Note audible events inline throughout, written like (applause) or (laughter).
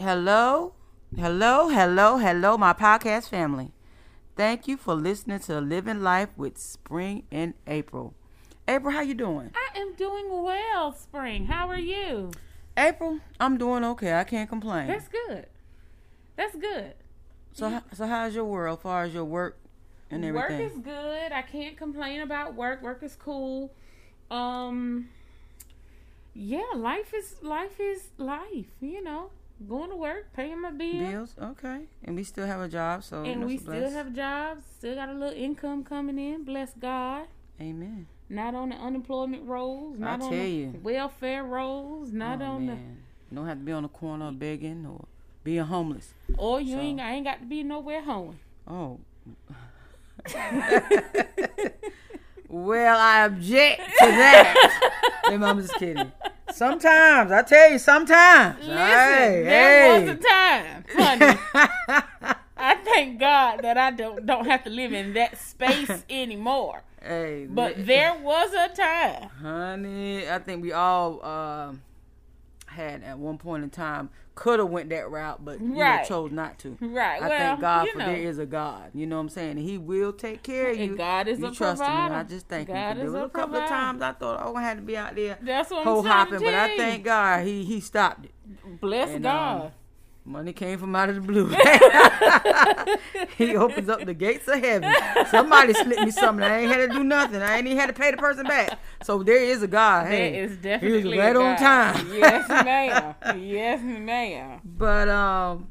Hello, hello, hello, hello, my podcast family. Thank you for listening to Living Life with Spring and April. April, how you doing? I am doing well, Spring. How are you? April, I'm doing okay. I can't complain. That's good. That's good. so, h- so how's your world, as far as your work and everything? Work is good. I can't complain about work. Work is cool. Um yeah, life is life is life, you know. Going to work, paying my bills. Bills, okay, and we still have a job, so And we still bless. have jobs, still got a little income coming in. Bless God. Amen. Not on the unemployment rolls, not on tell the you. welfare rolls, not oh, on man. You don't have to be on the corner begging or being homeless. the or you So- ain't I ain't got to be nowhere home. Oh. (laughs) well, I object to that. (laughs) Hey, I'm just kidding. Sometimes, I tell you, sometimes. Listen, hey, there hey. was a time, honey. (laughs) I thank God that I don't don't have to live in that space (laughs) anymore. hey, But there was a time. honey, I think we all um had at one point in time could have went that route, but you know, chose not to. Right. I well, thank God for know, there is a God. You know what I'm saying? And He will take care of you. And God is you a trust Him. And I just thank God Him. is a a couple of times I thought oh, I had to be out there That's what I'm hopping, but I thank. God He He stopped it. Bless and, God. um, Money came from out of the blue. (laughs) he opens up the gates of heaven. Somebody slipped me something. I ain't had to do nothing. I ain't even had to pay the person back. So there is a God. There Hey, is he was definitely right on time. (laughs) yes, ma'am. Yes, ma'am. But um,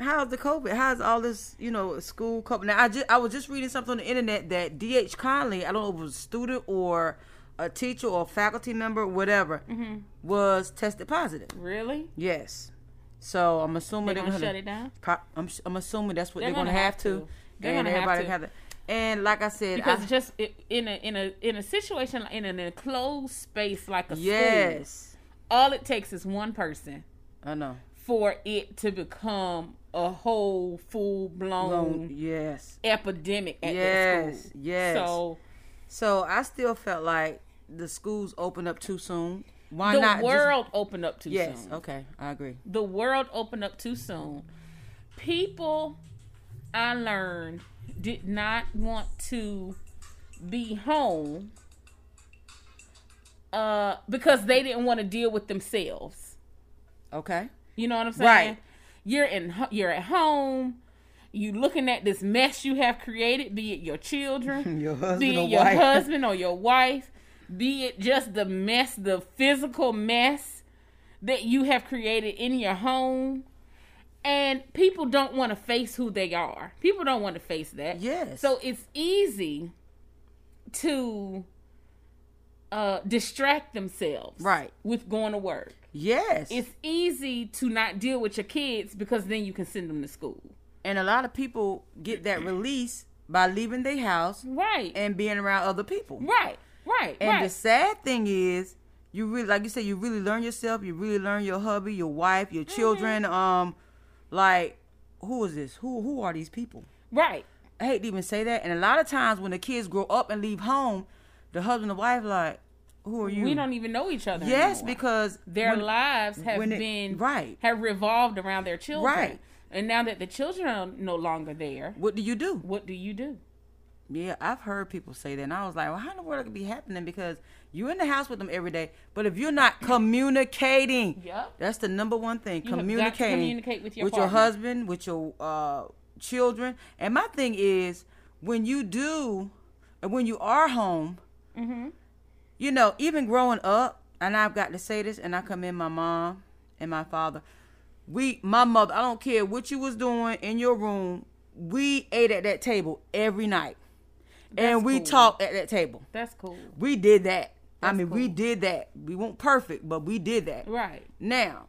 how's the COVID? How's all this? You know, school COVID. Now I just I was just reading something on the internet that D.H. Conley, I don't know if it was a student or a teacher or a faculty member, whatever, Mm-hmm. was tested positive. Really? Yes. So I'm assuming They're they're gonna gonna shut it down Pro- I'm, I'm assuming that's what They're they're, gonna, gonna have, have to. to. They're and gonna have to. have to. And like I said, because I, just in a in a in a situation in an enclosed space like a school, yes, all it takes is one person I know. for it to become a whole full blown yes, epidemic at that yes, school. yes. So So I still felt like the schools opened up too soon. Why the not? world opened up too yes. soon. Okay, I agree. The world opened up too soon. People, I learned, did not want to be home uh, because they didn't want to deal with themselves. Okay. You know what I'm saying? Right. You're in you're at home. You looking at this mess you have created, be it your children, (laughs) Your husband be or it your wife. husband or your wife, be it just the mess, the physical mess that you have created in your home. And people don't want to face who they are. People don't want to face that. Yes. So it's easy to uh, distract themselves Right. with going to work Yes. it's easy to not deal with your kids because then you can send them to school. and a lot of people get that release by leaving their house Right. and being around other people. right. Right. And right. the sad thing is, you really, like you said, you really learn yourself. You really learn your hubby, your wife, your children. Um, like, who is this? Who who are these people? right. I hate to even say that. And a lot of times when the kids grow up and leave home, the husband and wife like, who are you? We don't even know each other. Yes, anymore. because their when- lives have it- been right. have revolved around their children. Right. And now that the children are no longer there, What do you do? what do you do? Yeah, I've heard people say that, and I was like, well, how in the world could be happening? Because you're in the house with them every day, but if you're not communicating, (laughs) Yep. that's the number one thing. You have got to communicating communicate with your with your husband, with your uh, children. And my thing is, when you do, and when you are home, Mm-hmm. you know, even growing up, and I've got to say this, and I commend my mom and my father. We, my mother, I don't care what you was doing in your room. We ate at that table every night, and we cool. talked at that table. That's cool. We did that. I That's mean, we did that. We weren't perfect, but we did that. Right. Now,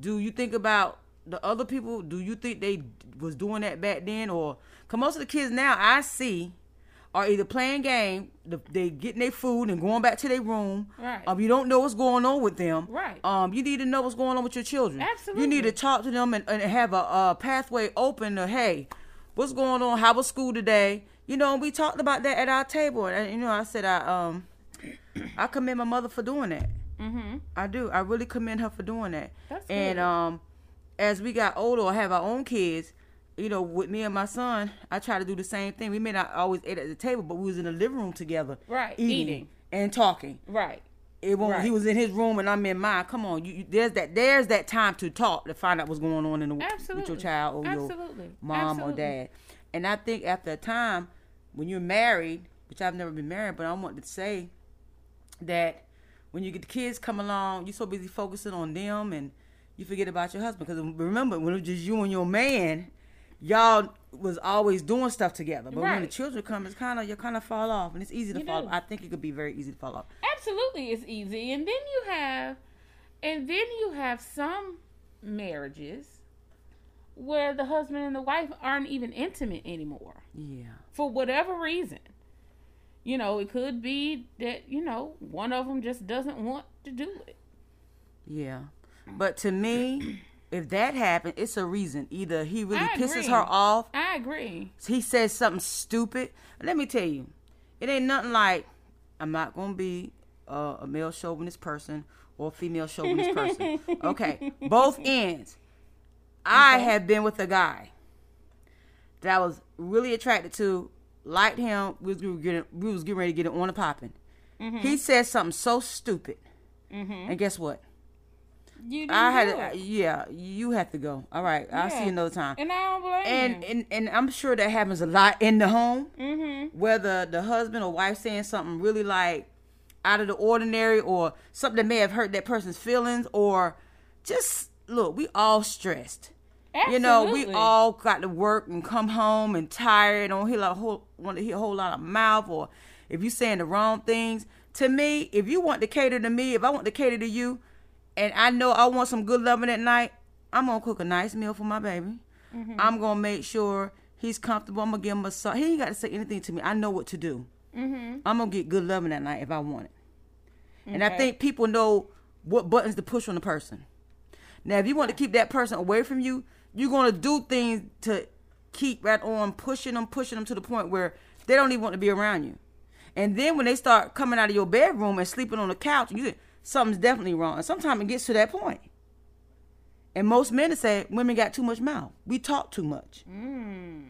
do you think about the other people? Do you think they was doing that back then, or? Cause most of the kids now I see are either playing game, they getting their food and going back to their room. Right. Um, you don't know what's going on with them. Right. Um, you need to know what's going on with your children. Absolutely. You need to talk to them and, and have a, a pathway open to hey, what's going on? How was school today? You know, we talked about that at our table, and you know, I said I um, I commend my mother for doing that. Mm-hmm. I do. I really commend her for doing that. That's and good. um, as we got older or have our own kids, you know, with me and my son, I try to do the same thing. We may not always eat at the table, but we was in the living room together, Right, eating, eating. and talking. Right. It won't. He was in his room and I'm in mine. Come on, you, you there's that there's that time to talk to find out what's going on in the with your child or Absolutely. your mom Absolutely. or dad. And I think after a time when you're married, which I've never been married, but I want to say that when you get the kids come along, you're so busy focusing on them and you forget about your husband. Because remember, when it was just you and your man, y'all was always doing stuff together. But when the children come, it's kind of you kind of fall off, and it's easy to You fall. do. I think it could be very easy to fall off. Absolutely, it's easy. And then you have, and then you have some marriages where the husband and the wife aren't even intimate anymore Yeah. for whatever reason. You know, it could be that you know one of them just doesn't want to do it. Yeah. But to me, (clears throat) if that happened, it's a reason. Either he really I pisses agree. her off, I agree. he says something stupid. Let me tell you, it ain't nothing like I'm not gonna be uh, a male chauvinist person or a female chauvinist person. (laughs) Okay, both ends. I Okay. have been with a guy that I was really attracted to, liked him. We was getting, we was getting ready to get it on and popping. Mm-hmm. He said something so stupid, and guess what? You didn't I had, do to, yeah, you have to go. All right, I'll see you another time. and I don't blame And you. and and I'm sure that happens a lot in the home, Mm-hmm. whether the husband or wife saying something really like out of the ordinary, or something that may have hurt that person's feelings, or just look, we all stressed. You know, we all got to work and come home and tired, don't hear a whole want to hear a whole lot of mouth, or if you saying the wrong things. To me, if you want to cater to me, if I want to cater to you, and I know I want some good loving at night, I'm gonna cook a nice meal for my baby. Mm-hmm. I'm gonna make sure he's comfortable. I'm gonna give him a massage. He ain't got to say anything to me. I know what to do. Mm-hmm. I'm gonna get good loving that night if I want it. And I think people know what buttons to push on the person. Now, if you want to keep that person away from you, you're gonna do things to keep right on pushing them, pushing them to the point where they don't even want to be around you. And then when they start coming out of your bedroom and sleeping on the couch, you think something's definitely wrong. And sometimes it gets to that point. And most men say women got too much mouth. We talk too much. Mm.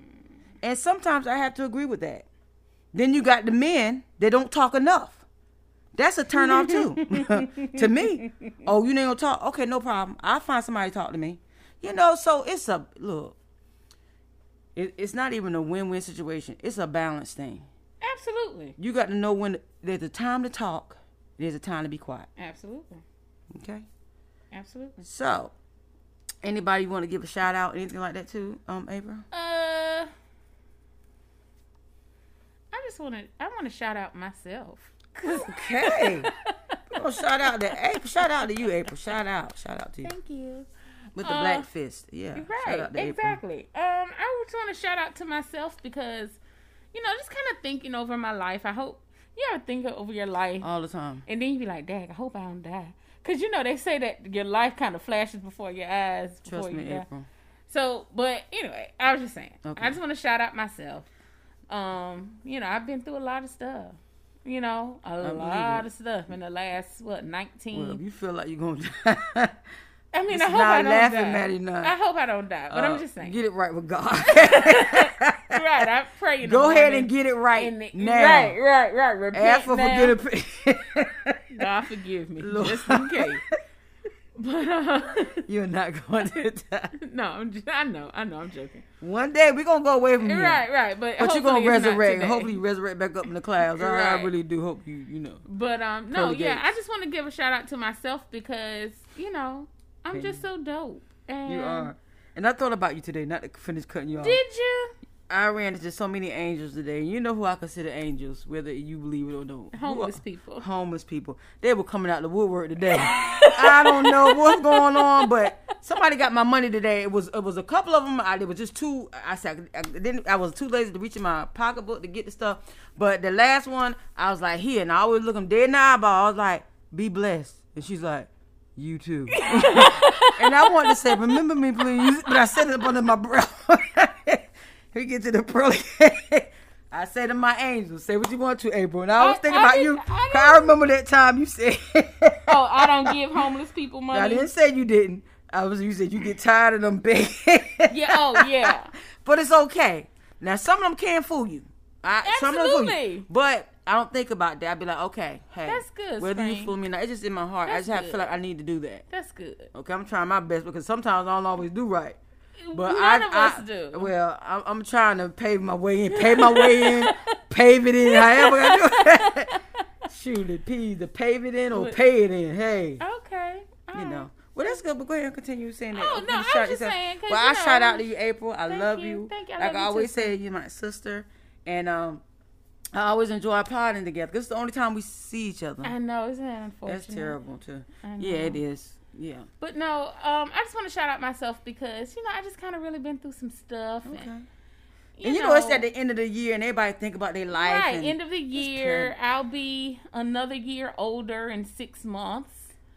And sometimes I have to agree with that. Then you got the men that don't talk enough. That's a turn off too. (laughs) (laughs) to me. Oh, you ain't gonna talk? Okay, no problem. I'll find somebody to talk to me. You know, so it's a look. It, it's not even a win-win situation. It's a balance thing. Absolutely. You got to know when there's a time to talk. There's a time to be quiet. Absolutely. Okay. Absolutely. So, anybody want to give a shout out, anything like that too, um, April? Uh, I just want to. I want to shout out myself. Okay. oh, shout out to April. Shout out to you, April. Shout out. Shout out to you. Thank you. With the Uh, black fist. Yeah. Right. to April. Exactly. Um, I just want to shout out to myself because, you know, just kind of thinking over my life. I hope you ever think over your life, All the time. and then you be like, "Dang, I hope I don't die." Cause you know they say that your life kind of flashes before your eyes. Trust before me, you die. April. So, but anyway, I was just saying. Okay. I just want to shout out myself. Um, you know, I've been through a lot of stuff. You know, a lot of stuff in the last what nineteen. Well, you feel like you're going to die, (laughs) I mean, this I hope not I don't laughing, die. Maddie, not. I hope I don't die, but uh, I'm just saying. Get it right with God. (laughs) (laughs) right, I pray. Go ahead and get it right the- now. Right, right, right. Repent Ask for now. forgiveness. God forgive me, Lord. just in case. But (laughs) uh, You're not going to (laughs) die. no, I'm just, I know, I know, I'm joking. One day we're gonna go away from you. Right, right. But But you're gonna resurrect. Hopefully, you resurrect back up in the clouds. I, I really do hope you. You know. But um, no, yeah. I just want to give a shout out to myself because you know I'm just so dope. And You are. And I thought about you today. Not to finish cutting you off. Did you? I ran into so many angels today. You know who I consider angels, whether you believe it or don't. Homeless people. Homeless people. They were coming out the woodwork today. (laughs) I don't know what's going on, but somebody got my money today. It was it was a couple of them. I, it was just two. I said I, didn't. I was too lazy to reach in my pocketbook to get the stuff. But the last one, I was like, here, and I always look them dead in the eyeball. I was like, be blessed, and she's like. You too. (laughs) and I wanted to say, remember me, please. But I said it up under my breath. (laughs) we get to the pearly. (laughs) I say to my angels, say what you want to, April. And I was I- thinking I about you. I I, remember that time you said. (laughs) Oh, I don't give (laughs) homeless people money. I didn't say you didn't. I was you said you get tired of them big. Yeah, oh, yeah. but it's okay. Now some of them can't fool you. I, some of them you. Absolutely. But I don't think about that. I'd be like, okay, hey, That's good, Whether you fool me or not, it's just in my heart. I just have to feel like I need to do that. That's good. Okay, I'm trying my best because sometimes I don't always do right. But None I, of I, us do. Well, I'm, I'm trying to pave my way in, pave my way in, (laughs) pave it in, however I do it. (laughs) Shoot it, P, to pave it in or pay it in. Hey, Okay. you alright. know. Well, that's good, but go ahead and continue saying that. Oh, no, I shout just yourself- saying, Well, you I shout out to you, April. I love you. you. Thank you. I Like I you always too, say, you're my sister, and um, I always enjoy our potting together. This is the only time we see each other. I know, isn't that unfortunate? That's terrible too. I Yeah, it know. is. Yeah. But no, um, I just want to shout out myself because you know I just kind of really been through some stuff. Okay. And, and you know, it's at the end of the year, and everybody think about their life. right end of the year. I'll be another year older in six months.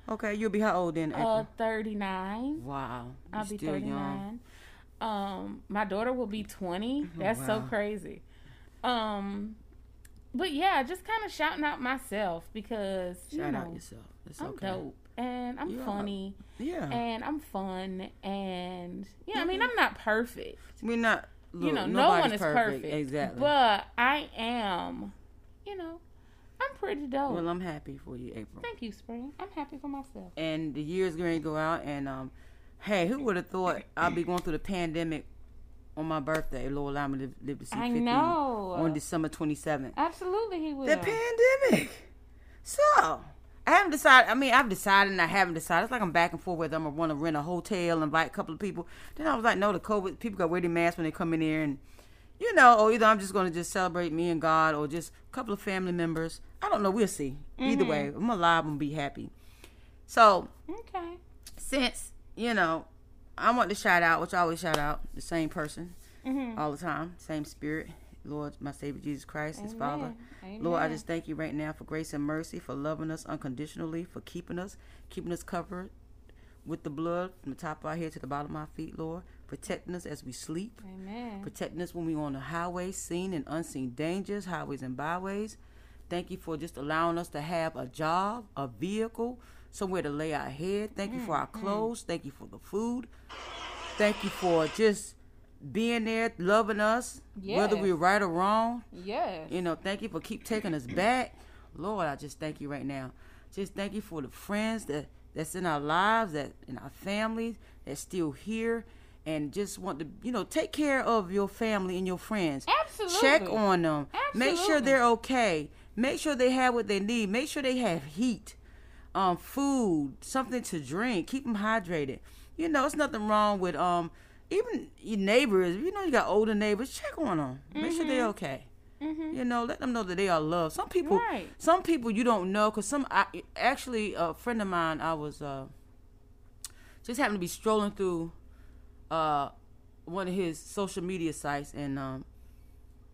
okay, you'll be how old then? Uh, thirty nine. wow, you're I'll be thirty nine. Um, my daughter will be twenty. That's so Oh, crazy. Um, but yeah, just kind of shouting out myself because you Shout know out yourself. It's I'm okay. dope and I'm are. funny Yeah, and I'm fun and yeah, I mean I'm not perfect. we're not. you know, no nobody's one is perfect. Exactly. But I am, you know, I'm pretty dope. well, I'm happy for you, April. Thank you, Spring. I'm happy for myself. and the year's going to go out and um hey who would have thought I'd be going through the pandemic on my birthday lord allow me to live to see I 50 know. on december 27th Absolutely, he will. the pandemic so i haven't decided i mean i've decided and i haven't decided it's like i'm back and forth whether i'm gonna want to rent a hotel and invite a couple of people then i was like no the covid people got wear their masks when they come in here and you know, or either I'm just gonna just celebrate me and God, or just a couple of family members. I don't know. We'll see. Either way, I'm alive and be happy. So okay. since you know I want to shout out, which I always shout out the same person Mhm. all the time, same spirit, Lord, my Savior Jesus Christ, His Father. Amen. Lord, I just thank you right now for grace and mercy, for loving us unconditionally, for keeping us, keeping us covered with the blood from the top of our head to the bottom of our feet, Lord, protecting us as we sleep, Amen. protecting us when we're on the highway, seen and unseen dangers, highways and byways. Thank you for just allowing us to have a job, a vehicle, somewhere to lay our head. Thank you for mm, our mm. clothes. Thank you for the food. Thank you for just being there, loving us, whether we're right or wrong. Yes. You know, thank you for keep taking us back. Lord, I just thank you right now. Just thank you for the friends that that's in our lives, that in our families, that's still here, and just want to, you know, take care of your family and your friends. Absolutely. Check on them. Absolutely. Make sure they're okay. Make sure they have what they need. Make sure they have heat, um, food, something to drink. Keep them hydrated. You know, it's nothing wrong with um, even your neighbors. You know, you got older neighbors. Check on them. Make sure they're okay. Mhm. You know, let them know that they are loved. Some people, Right. some people you don't know because some. I, actually, a friend of mine, I was uh, just happened to be strolling through uh, one of his social media sites, and um,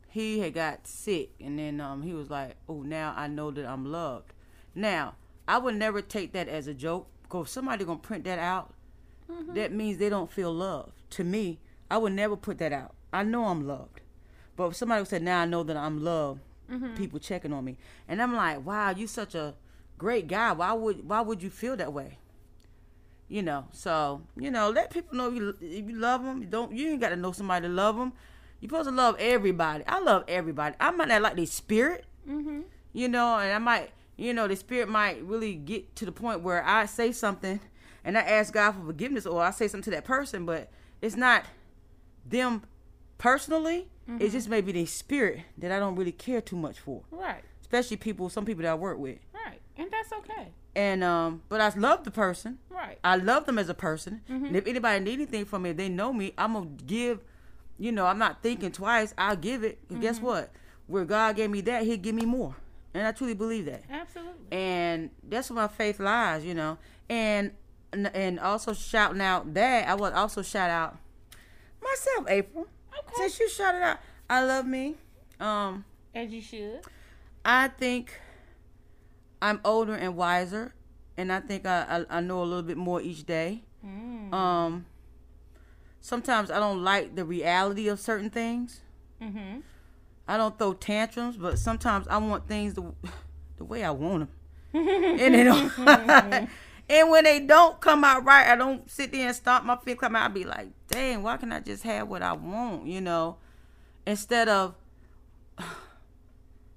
he had got sick, and then um, he was like, "Oh, now I know that I'm loved." Now, I would never take that as a joke because somebody gonna print that out. That means they don't feel loved. To me, I would never put that out. I know I'm loved. But if somebody said, "Now I know that I'm loved," people checking on me, and I'm like, "Wow, you such a great guy. Why would why would you feel that way?" You know, so you know, let people know if you if you love them. You don't you ain't got to know somebody to love them. You're supposed to love everybody. I love everybody. I might not like their spirit, Mhm. you know, and I might, you know, the spirit might really get to the point where I say something and I ask God for forgiveness or I say something to that person, but it's not them personally. It just may be their spirit that I don't really care too much for, Right. especially people, some people that I work with. Right. And that's okay. And um, but I love the person. Right. I love them as a person. Mm-hmm. And if anybody need anything from me, if they know me, I'm gonna give. You know, I'm not thinking twice. I'll give it. And guess Mm-hmm. what? Where God gave me that, He'll give me more. And I truly believe that. Absolutely. And that's where my faith lies. You know, and and also shouting out that I would also shout out myself, April. Okay. Since you shouted out, I love me. Um, As you should. I think I'm older and wiser, and I think I, I, I know a little bit more each day. Mm. Um, sometimes I don't like the reality of certain things. Mhm. I don't throw tantrums, but sometimes I want things the, (sighs) the way I want them. (laughs) and it don't, (laughs) And when they don't come out right, I don't sit there and stomp my feet. Come out, I be like, dang, why can't I just have what I want? You know, instead of (sighs)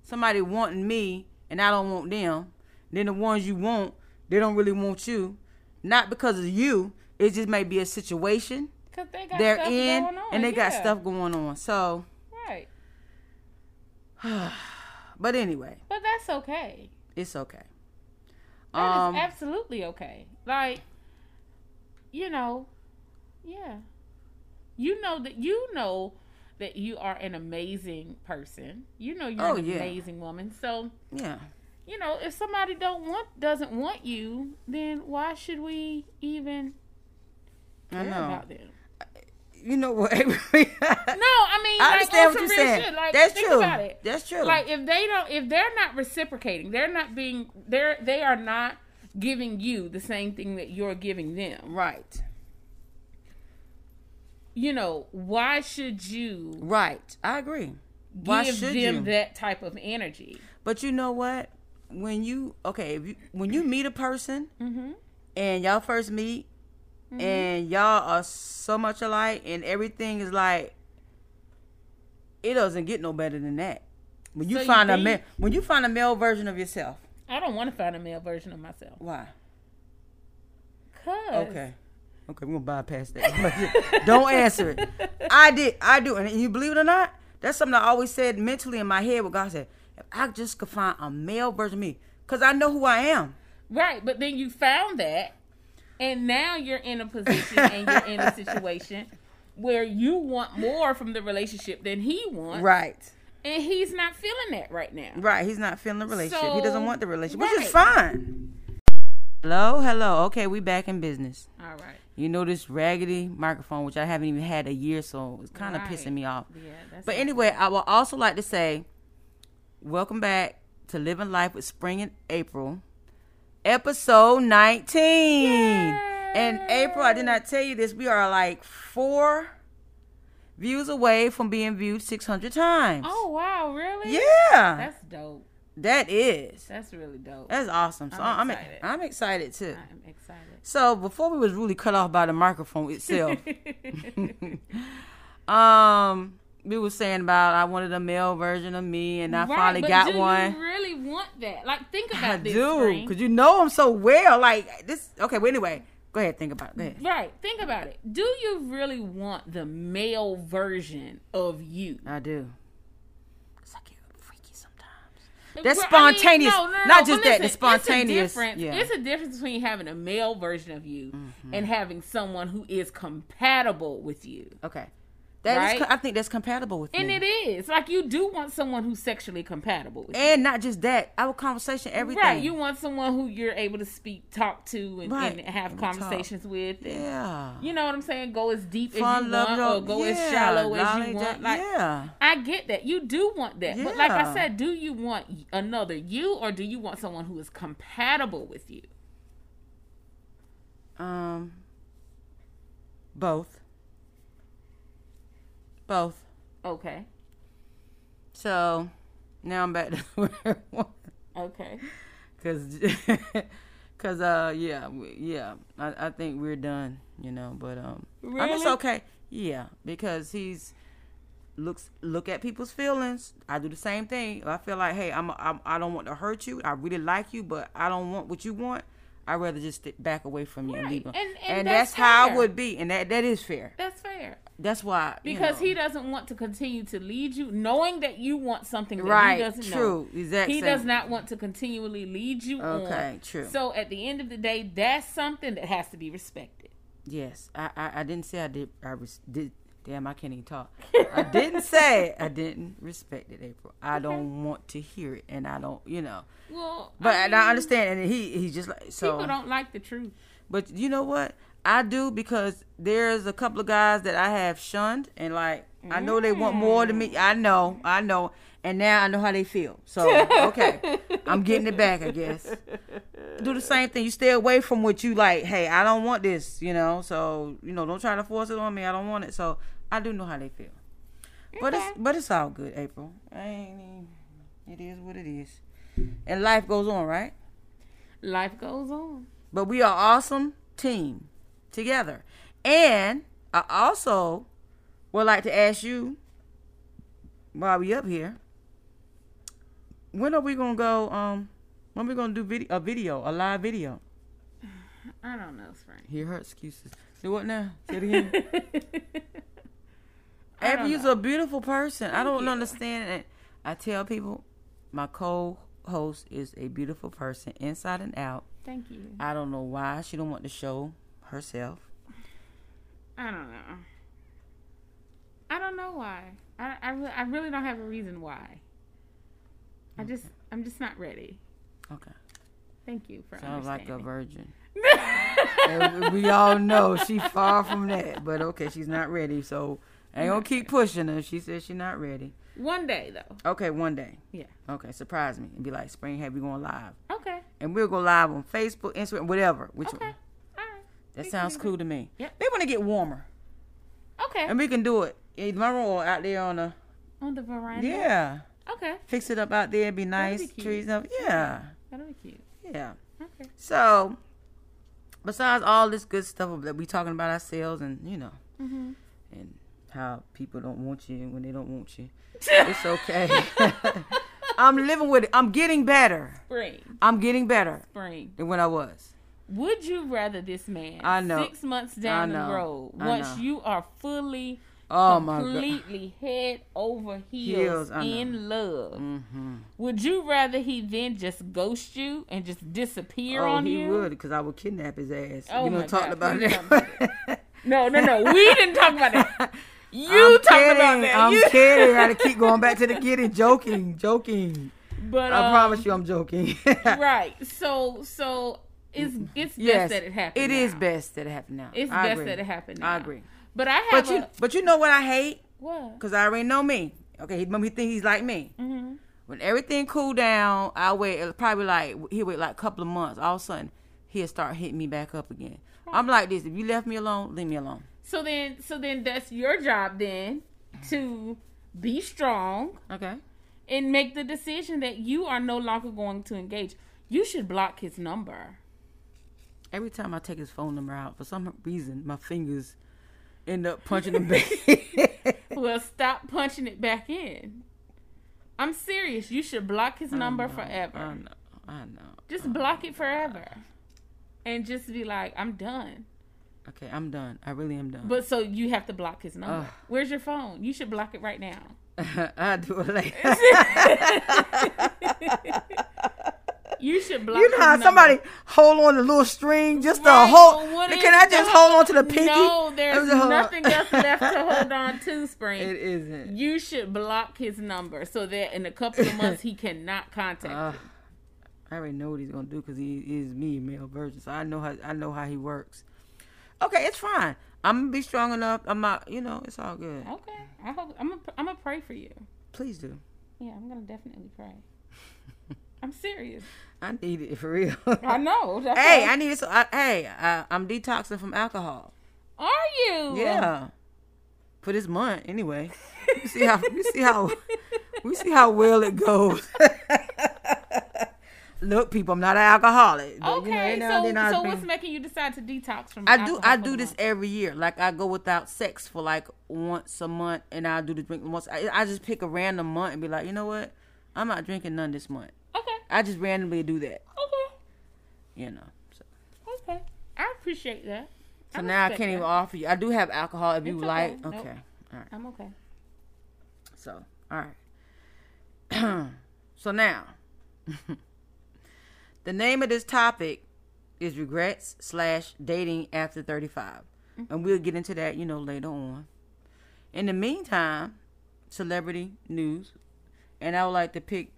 somebody wanting me and I don't want them. Then the ones you want, they don't really want you. Not because of you. It just may be a situation Cause they got they're stuff in and they got stuff going on. So, Right. (sighs) but anyway, But that's okay. it's okay. That is Um, absolutely okay. Like, you know, yeah. You know that you know that you are an amazing person. You know you're Oh, an yeah. amazing woman. So, yeah. you know, if somebody don't want doesn't want you, then why should we even I care know. about them? You know what? (laughs) No, I mean, I understand on what you're saying. Like, That's true. That's true. Like if they don't, if they're not reciprocating, they're not being, they're they are not giving you the same thing that you're giving them. right. You know, why should you Right. I agree. Why give should them you? that type of energy? But you know what? When you okay, if you, when you meet a person Mm-hmm. and y'all first meet Mm-hmm. and y'all are so much alike and everything is like it doesn't get no better than that. When you So you find a think- ma- when you find a male version of yourself. I don't want to find a male version of myself. Why? Cause Okay. Okay, we're gonna bypass that. (laughs) Don't answer it. I did. I do. And you believe it or not, that's something I always said mentally in my head. What God said, if I just could find a male version of me, because I know who I am. right, but then you found that, and now you're in a position and you're in a situation where you want more from the relationship than he wants, Right. and he's not feeling that right now. Right. He's not feeling the relationship. he doesn't want the relationship, which is fine. Hello, hello. Okay, we back in business. All right. You know this raggedy microphone, which I haven't even had a year, so it's kind of Right. pissing me off. Yeah, that's But anyway, I would also like to say, welcome back to Living Life with Spring and April, episode 19. And April, I did not tell you this, we are like four views away from being viewed 600 times. Oh wow, really? yeah, That's dope. that is. That's really dope. That's awesome. So I'm I'm excited. I'm excited too. I'm excited. So before we was really cut off by the microphone itself, (laughs) (laughs) um, we was saying about I wanted a male version of me, and I Right, finally got do one. You really want that? Like, think about I this. do, cause you know him so well. Like this. Okay, well anyway, go ahead. Think about it. Right. Think about it. Do you really want the male version of you? I do. Cause I get freaky sometimes. That's Well, I mean, spontaneous. no, no, no, Not but just that, the listen, spontaneous- It's a difference. yeah. Mm-hmm. It's a difference between having a male version of you and having someone who is compatible with you. Okay, that is Right? co- I think that's compatible with you. And me. it is like you do want someone who's sexually compatible with you. And not just that, our conversation, everything. Right, you want someone who you're able to speak, talk to, and, Right, and have and talk. conversations with. And, yeah. You know what I'm saying? Go as deep Fun, as you want, love, or go as shallow as you want. Like, yeah. I get that. You do want that. But like I said, do you want another you or do you want someone who is compatible with you? Um, both. Both. Okay. So now I'm back to (laughs) where I Okay. Cause, (laughs) cause, uh, yeah, we- yeah, I, I think we're done, you know. But um, I mean, it's okay. Yeah, because he's looks look at people's feelings. I do the same thing. I feel like, hey, I'm, I'm I don't want to hurt you. I really like you, but I don't want what you want. I'd rather just back away from you and Right. leave. 'em. And- and that's, that's how. I would be, and that that is fair. That's fair. That's why Because know. he doesn't want to continue to lead you, knowing that you want something that right, he doesn't know. true, exactly. He does not want to continually lead you on. Okay, true. So at the end of the day, that's something that has to be respected. Yes, I, I, I didn't say I did. I was did. Damn, I can't even talk. I (laughs) didn't say I didn't respect it, April. I don't want to hear it, and I don't, you know. Well, But I and I understand, and he he's just like so. people don't like the truth. But you know what? I do because there's a couple of guys that I have shunned, and like I know they want more than me. I know, I know, and now I know how they feel. So okay, I'm getting it back, I guess. Do the same thing. You stay away from what you like. Hey, I don't want this, you know. So you know, don't try to force it on me. I don't want it. So I do know how they feel. But it's but it's all good, April. I ain't. even- It is what it is, and life goes on, right? Life goes on. But we are awesome team together. And I also would like to ask you while we up here, when are we gonna go? Um, when we gonna do video a video, a live video? (sighs) I don't know, Frank. Hear her excuses. Do what now? Say it again. (laughs) Abby, you're a beautiful person. I don't you. understand it. I tell people, my co-host is a beautiful person, inside and out. Thank you. I don't know why she don't want to show herself. I don't know. I don't know why. I I, re- I really don't have a reason why. I just I'm just not ready. Okay, Thank you for understanding. sounds like a virgin. (laughs) We all know she's far from that, but okay, she's not ready. So ain't gonna keep pushing her. She says she's not ready. One day though. Okay, one day. Yeah. Okay, surprise me and be like, "Spring, have we going live?" Okay. And we'll go live on Facebook, Instagram, whatever. Which Okay. one? All right. That We sounds cool to me. Yeah. They want to get warmer, Okay. and we can do it in my room or out there on the On the veranda. yeah. Okay. Fix it up out there, be nice, be trees up, yeah, That'll be cute. yeah. Okay. So, besides all this good stuff that we talking about ourselves, and you know, Mm-hmm. How people don't want you when they don't want you, (laughs) it's okay. (laughs) I'm living with it. I'm getting better. Spring. I'm getting better Spring. than when I was. Would you rather this man I know. six months down the road once you are fully Oh my god. completely head over heels, Heels, in love. Mm-hmm. Would you rather he then just ghost you and just disappear Oh, on he you? would, because I would kidnap his ass. Oh we don't talk about that. No, no, no. We didn't talk about that. (laughs) You I'm talked kidding. about that. I'm You- (laughs) kidding. I gotta keep going back to the kidding, joking, joking. But I um, promise you, I'm joking. (laughs) right. So, so it's it's Yes, best that it happened. It is now. best that it happened now. It's I best agree. that it happened. Now. I agree. But I have But a you, but you know what I hate? what? Cause I already know me. Okay, he, he think he's like me. hmm When everything cool down, I wait it'll probably like he'll wait like a couple of months. All of a sudden, he'll start hitting me back up again. I'm like this. If you left me alone, leave me alone. So then, so then that's your job then to be strong Okay. and make the decision that you are no longer going to engage. You should block his number. Every time I take his phone number out, for some reason, my fingers end up punching him back. In. (laughs) Well, stop punching it back in. I'm serious. You should block his number I know, forever. I know. I know. Just block it forever. And just be like, I'm done. Okay, I'm done. I really am done. But so you have to block his number. Ugh. Where's your phone? You should block it right now. (laughs) I do it later. (laughs) You should block you know how somebody hold on a little string just Right, to hold? is Can I just the- hold on to the pinky? No, there's me just hold on. nothing else left to hold on to, (laughs) Spring. It isn't. You should block his number so that in a couple of months he cannot contact Uh, you. I already know what he's gonna do because he is me, male virgin. So I know how I know how he works. Okay, it's fine. I'm gonna be strong enough. I'm not. You know, it's all good. Okay, I hope I'm gonna I'm gonna pray for you. Please do. Yeah, I'm gonna definitely pray. (laughs) I'm serious. I need it for real. (laughs) I know. Hey, I need it. So I, hey, I, I'm detoxing from alcohol. are you? Yeah, for this month anyway. We see how we see how we see how well it goes. (laughs) Look, people, I'm not an alcoholic. but, you know, Okay, so then so bring- what's making you decide to detox from? I do I do this month? every year. Like I go without sex for like once a month, and I do the drink once. I, I just pick a random month and be like, you know what, I'm not drinking none this month. Okay, I just randomly do that. okay, You know. So, okay. I appreciate that. so now I can't even offer you. I do have alcohol if you It's like. okay. Nope. Okay. All right. I'm okay. So all right. (clears throat) so now, (laughs) the name of this topic is regrets slash dating after 35 mm-hmm. and we'll get into that you know later on in the meantime celebrity news and i would like to pick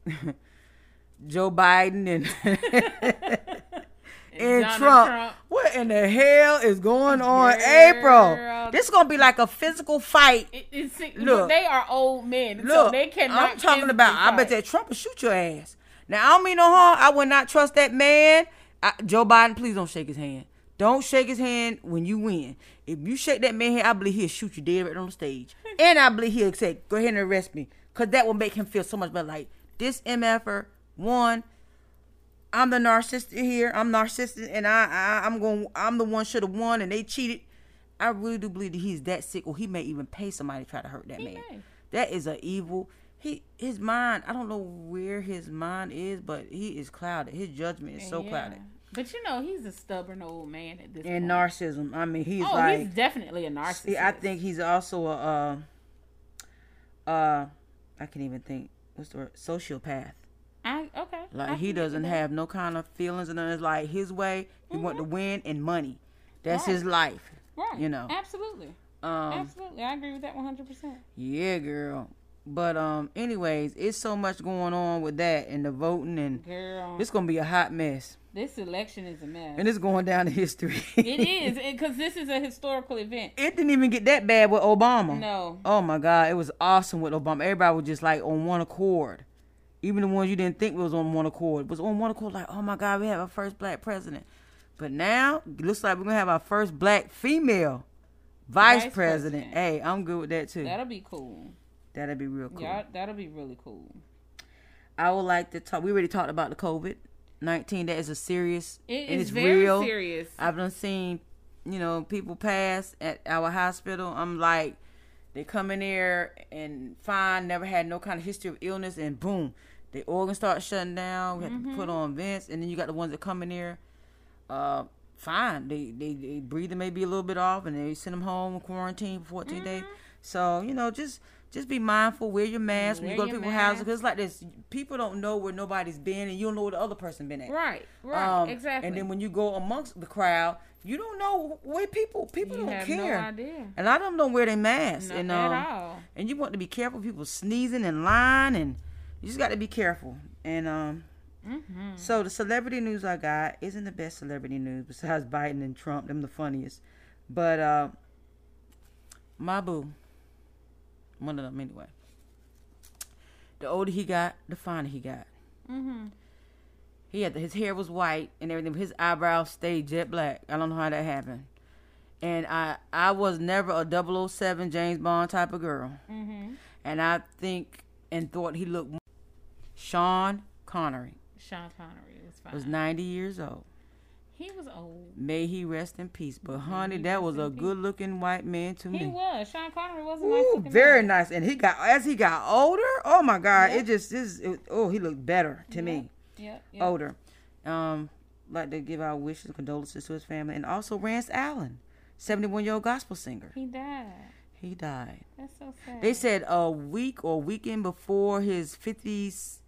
(laughs) joe biden (laughs) and and Donald Trump. Trump. what in the hell is going on Girl. april this is gonna be like a physical fight It, Look. they are old men, so Look, they cannot. I'm talking about. I bet that Trump will shoot your ass. Now I don't mean no harm. I would not trust that man. I, Joe Biden, please don't shake his hand. Don't shake his hand when you win. If you shake that man hand, I believe he'll shoot you dead right on the stage. (laughs) and I believe he'll say, "Go ahead and arrest me," because that will make him feel so much better. Like this mf'er won. I'm the narcissist here. I'm narcissistic, and I, I I'm going. I'm the one should have won, and they cheated. I really do believe that he's that sick, or he may even pay somebody to try to hurt that He man. may. That is a evil. He his mind. I don't know where his mind is, but he is clouded. His judgment is so Yeah. clouded. But you know, he's a stubborn old man at this And point. narcissism. I mean, he's oh, like. he's definitely a narcissist. I think he's also a uh, uh I can't even think what's the word sociopath. I okay. Like can he doesn't have no kind of feelings and it's like his way. He want to win and money. That's Mm-hmm. Right. his life. right. you know. absolutely, Um absolutely. I agree with that one hundred percent. yeah, girl. But um anyways, it's so much going on with that and the voting and Girl, it's going to be a hot mess. this election is a mess. And it's going down in history. it is (laughs) because this is a historical event. It didn't even get that bad with Obama. No, Oh my God, it was awesome with Obama. Everybody was just like on one accord. Even the ones you didn't think was on one accord was on one accord. Like, oh my God, we have our first black president. But now it looks like we're gonna have our first black female vice, Vice president. president. Hey, I'm good with that too. that'll be cool. That'd be real cool. Yeah, that'll be really cool. I would like to talk. We already talked about the COVID nineteen. That is a serious. It and is it's very real. serious. I've done seen, you know, people pass at our hospital. I'm like, they come in there and fine, never had no kind of history of illness, and boom, the organs start shutting down. We have to put on vents, and then you got the ones that come in there, uh, fine. They they, they breathing may be a little bit off, and they send them home and quarantine for 14 days. So you know, just. Just be mindful. Wear your mask when you go to people's houses. Cause it's like this, people don't know where nobody's been, and you don't know where the other person been at. Right, right, Um, exactly. And then when you go amongst the crowd, you don't know where people people you don't have care. no idea. And a lot of them don't wear their masks. Not and at um, all. and you want to be careful. People sneezing in line, and you just got to be careful. And um, Mm-hmm. so the celebrity news I got isn't the best celebrity news besides Biden and Trump. Them the funniest, but uh, my boo, one of them anyway. The older he got, the finer he got. Mm-hmm. He had his hair was white and everything. but His eyebrows stayed jet black. I don't know how that happened. And I I was never a 007 James Bond type of girl. Mm-hmm. And I think and thought he looked. Sean Connery Sean Connery was fine. was 90 years old. He was old. May he rest in peace. But honey, that was a good-looking white man to He me. He was. Sean Connery was a nice Ooh, looking very man. nice. And he got as he got older. Oh my God! Yeah. It just is. It, oh, he looked better to me. Yep, yep. older. Um, like to give our wishes and condolences to his family, and also Rance Allen, seventy-one year old gospel singer. He died. He died. That's so sad. They said a week or weekend before his fifties,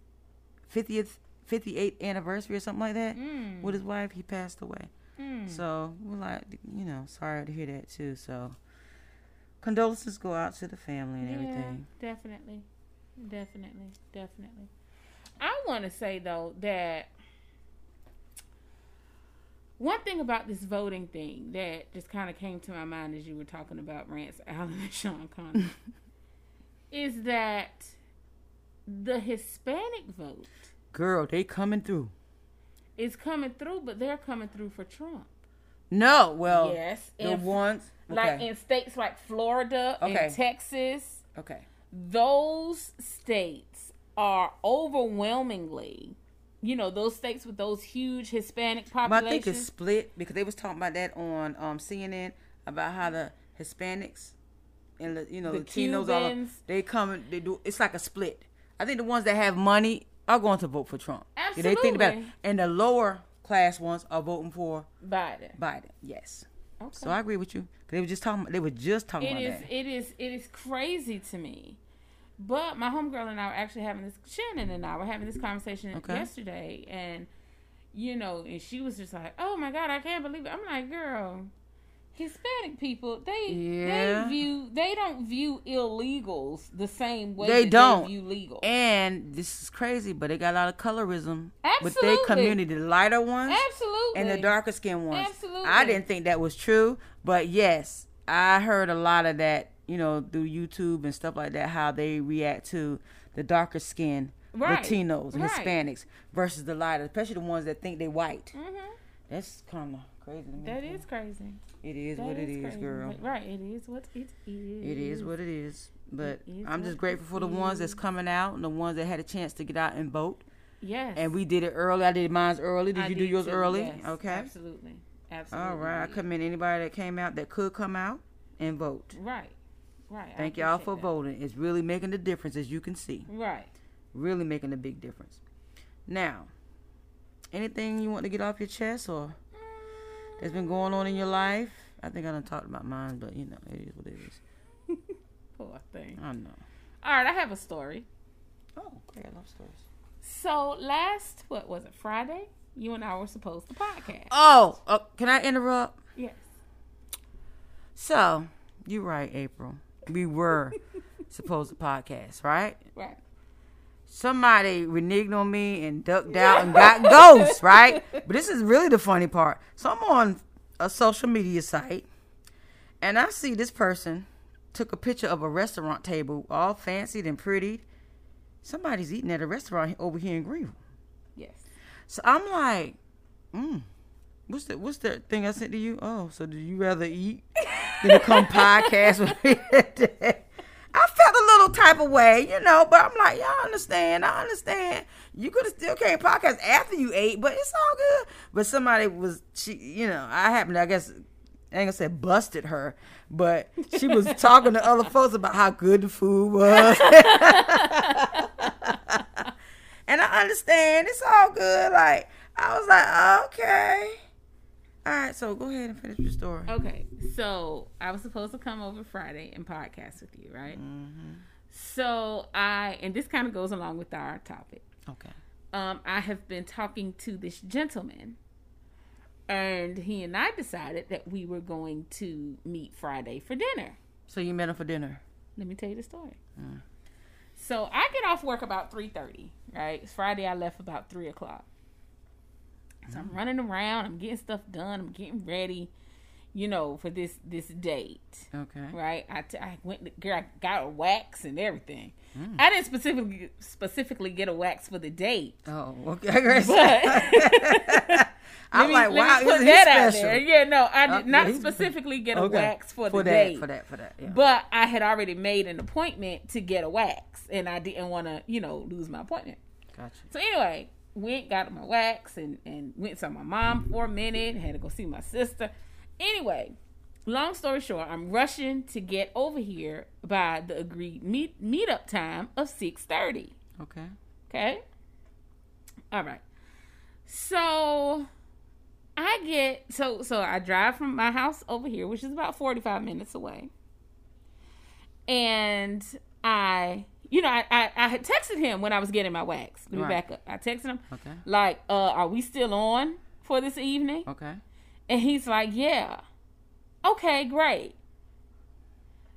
fiftieth, fifty-eighth anniversary or something like that Mm. with his wife. He passed away. Mm. So we're like, you know, sorry to hear that too. So condolences go out to the family and everything. Definitely, definitely, definitely. I want to say though that one thing about this voting thing that just kind of came to my mind as you were talking about Rance (laughs) Allen and Sean Connery (laughs) is that the Hispanic vote Girl, they coming through. It's coming through, but they're coming through for Trump. No, well, yes, the and ones. like okay. in states like Florida Okay. and Texas. okay. those states are overwhelmingly, you know, those states with those huge Hispanic populations. think it's split because they was talking about that on um, CNN about how the Hispanics and the you know The Latinos all Cubans. they come they do it's like a split. I think the ones that have money are going to vote for Trump. Yeah, They think about it. Absolutely. And the lower class ones are voting for Biden. Biden. Yes. Okay. So I agree with you. They were just talking. They were just talking It about is. that. It is. It is crazy to me. But my homegirl and I were actually having this. Shannon and I were having this conversation Okay. yesterday, and you know, and she was just like, "Oh my god, I can't believe it." I'm like, "Girl, Hispanic people, they Yeah. they view they don't view illegals the same way They don't. they view legal." And this is crazy, but they got a lot of colorism Absolutely. with their community. The lighter ones. Absolutely. and the darker skinned ones. Absolutely. I didn't think that was true, but yes, I heard a lot of that, you know, through YouTube and stuff like that, how they react to the darker skinned Right. Latinos and Right. Hispanics versus the lighter, especially the ones that think they white. Mhm. That's kind of crazy to me. That is crazy. It is That what it is, girl. Right. It is what it is. It is what it is. But is I'm just grateful for the ones that's coming out and the ones that had a chance to get out and vote. Yes. And we did it early. I did mine early. Did I you do yours too, early? yes, okay. Absolutely. Absolutely. All right. I commend anybody that came out that could come out and vote. Right. Right. I Thank y'all for that. voting. It's really making the difference, as you can see. Right. Really making a big difference. Now, anything you want to get off your chest or that's been going on in your life? I think I done talked about mine, but you know, it is what it is. (laughs) Poor thing. I know. All right. I have a story. Oh, okay, I love stories. So last, what was it, Friday? You and I were supposed to podcast. Oh, uh, can I interrupt? Yes. So, you're right, April. We were (laughs) supposed to podcast, right? Right. Somebody reneged on me and ducked out and got ghosts, (laughs) right? But this is really the funny part. So I'm on a social media site and I see this person took a picture of a restaurant table, all fancied and pretty. Somebody's eating at a restaurant over here in Greenville. Yes. So I'm like, mm, what's the what's the thing I sent to you? Oh, so do you rather eat than to come (laughs) podcast with me? I felt a little type of way, you know, but I'm like, y'all understand, I understand. You could have still came podcast after you ate, but it's all good. But somebody was she you know, I happened to, I guess I ain't gonna say busted her, but she was (laughs) talking to other folks about how good the food was. (laughs) and I understand. It's all good. Like I was like, okay. All right, so go ahead and finish your story. Okay. So I was supposed to come over Friday and podcast with you, right? Mm-hmm. So I, and this kind of goes along with our topic. Okay. Um, I have been talking to this gentleman, and he and I decided that we were going to meet Friday for dinner. So you met him for dinner. Let me tell you the story. Mm. So I get off work about three thirty. Right, it's Friday. I left about three o'clock. So Mm. I'm running around. I'm getting stuff done. I'm getting ready. You know, for this this date. Okay. Right. I, t- I went. To, girl, I got a wax and everything. Mm. I didn't specifically specifically get a wax for the date. Oh, okay. (laughs) But (laughs) I'm me- like, let me wow, put that out special? there. Yeah, no, I did not specifically get a Okay. wax for, the that, date. For that, for that. Yeah. But I had already made an appointment to get a wax, and I didn't want to, you know, lose my appointment. gotcha. So anyway, went got my wax and and went saw my mom for a minute. Had to go see my sister. Anyway, long story short, I'm rushing to get over here by the agreed meet meetup time of six thirty. Okay. Okay. All right. So I get so so I drive from my house over here, which is about 45 minutes away. And I you know, I, I, I had texted him when I was getting my wax. Let me Right. back up. I texted him Okay. like, uh, are we still on for this evening? Okay. And he's like, Yeah. Okay, great.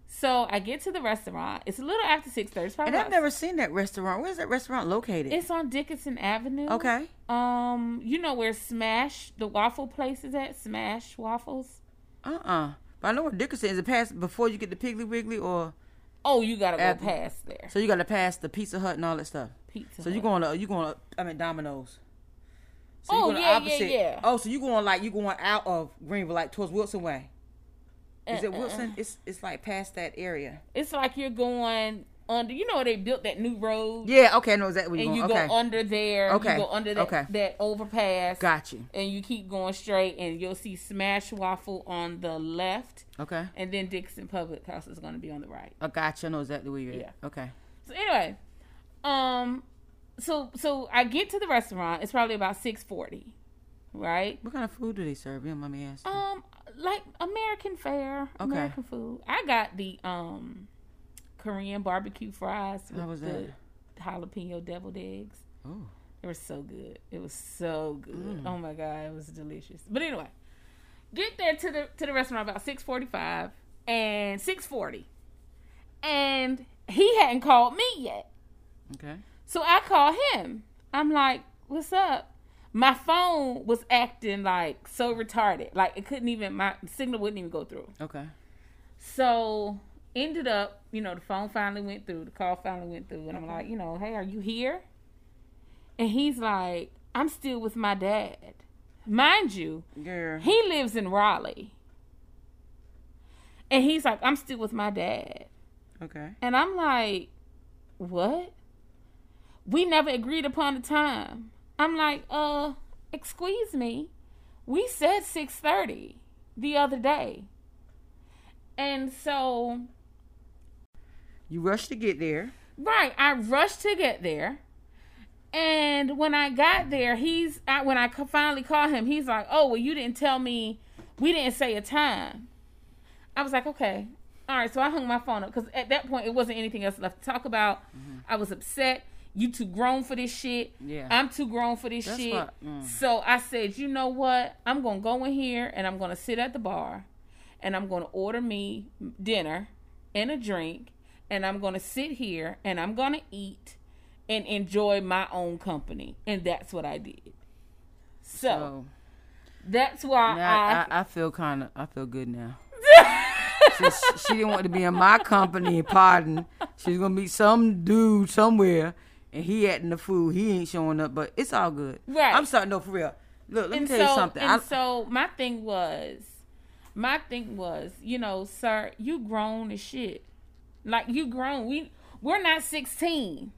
So I get to the restaurant. It's a little after six thirty. It's probably And I've never seen that restaurant. Where's that restaurant located? It's on Dickinson Avenue. okay. Um, you know where Smash the waffle place is at? Smash Waffles. Uh-uh. But I know where Dickinson is. It past before you get the Piggly Wiggly, or Oh, you gotta go past there. so you got to pass the Pizza Hut and all that stuff. Pizza. So you Hut. going to you going to I mean Domino's. So Oh, going the yeah, yeah, yeah. Oh, so you going like you going out of Greenville, like towards Wilson Way? Is it Uh, uh, Wilson? uh. It's it's like past that area. It's like you're going under. You know where they built that new road, Yeah. Okay. I know exactly where and you going. go okay. under there. Okay, You go under that okay. that overpass. Got you. And you keep going straight, and you'll see Smash Waffle on the left, Okay. and then Dixon Public House is going to be on the right. I got you. I know exactly where you're at. Yeah. Okay. So anyway, um, so so I get to the restaurant. It's probably about six forty, right? What kind of food do they serve? You mind me asking. Um, like American fare, Okay. American food. I got the um Korean barbecue fries with How was the that? jalapeno deviled eggs. Oh. it was so good. It was so good. Mm. Oh my god, it was delicious. But anyway, get there to the to the restaurant about six forty five and six forty, and he hadn't called me yet. Okay. So I call him. I'm like, "What's up?" My phone was acting like so retarded, like it couldn't even my signal wouldn't even go through. Okay. So ended up, you know, the phone finally went through, the call finally went through, and I'm like, you know, hey, are you here? And he's like, I'm still with my dad. Mind you, Girl. he lives in Raleigh. And he's like, I'm still with my dad. Okay. And I'm like, what? We never agreed upon a time. I'm like, uh, excuse me. We said 6:30 the other day. And so You rushed to get there. Right. I rushed to get there. And when I got there, he's I, when I finally called him, he's like, "Oh, well, you didn't tell me. We didn't say a time." I was like, "Okay, all right." So I hung my phone up because at that point it wasn't anything else left to talk about. I was upset. You too grown for this shit. Yeah. I'm too grown for this That's shit. what- mm. So I said, you know what? I'm gonna go in here and I'm gonna sit at the bar, and I'm gonna order me dinner and a drink, and I'm gonna sit here and I'm gonna eat and enjoy my own company, and that's what I did. So, So that's why I, I, I feel kind of I feel good now. (laughs) She didn't want to be in my company, pardon. She's gonna meet some dude somewhere, and he acting the fool. He ain't showing up, but it's all good. Right. I'm starting. No, for real. Look, let me and tell so, you something. And I, so my thing was, my thing was, you know, sir, you grown as shit. Like you grown. We we're not sixteen,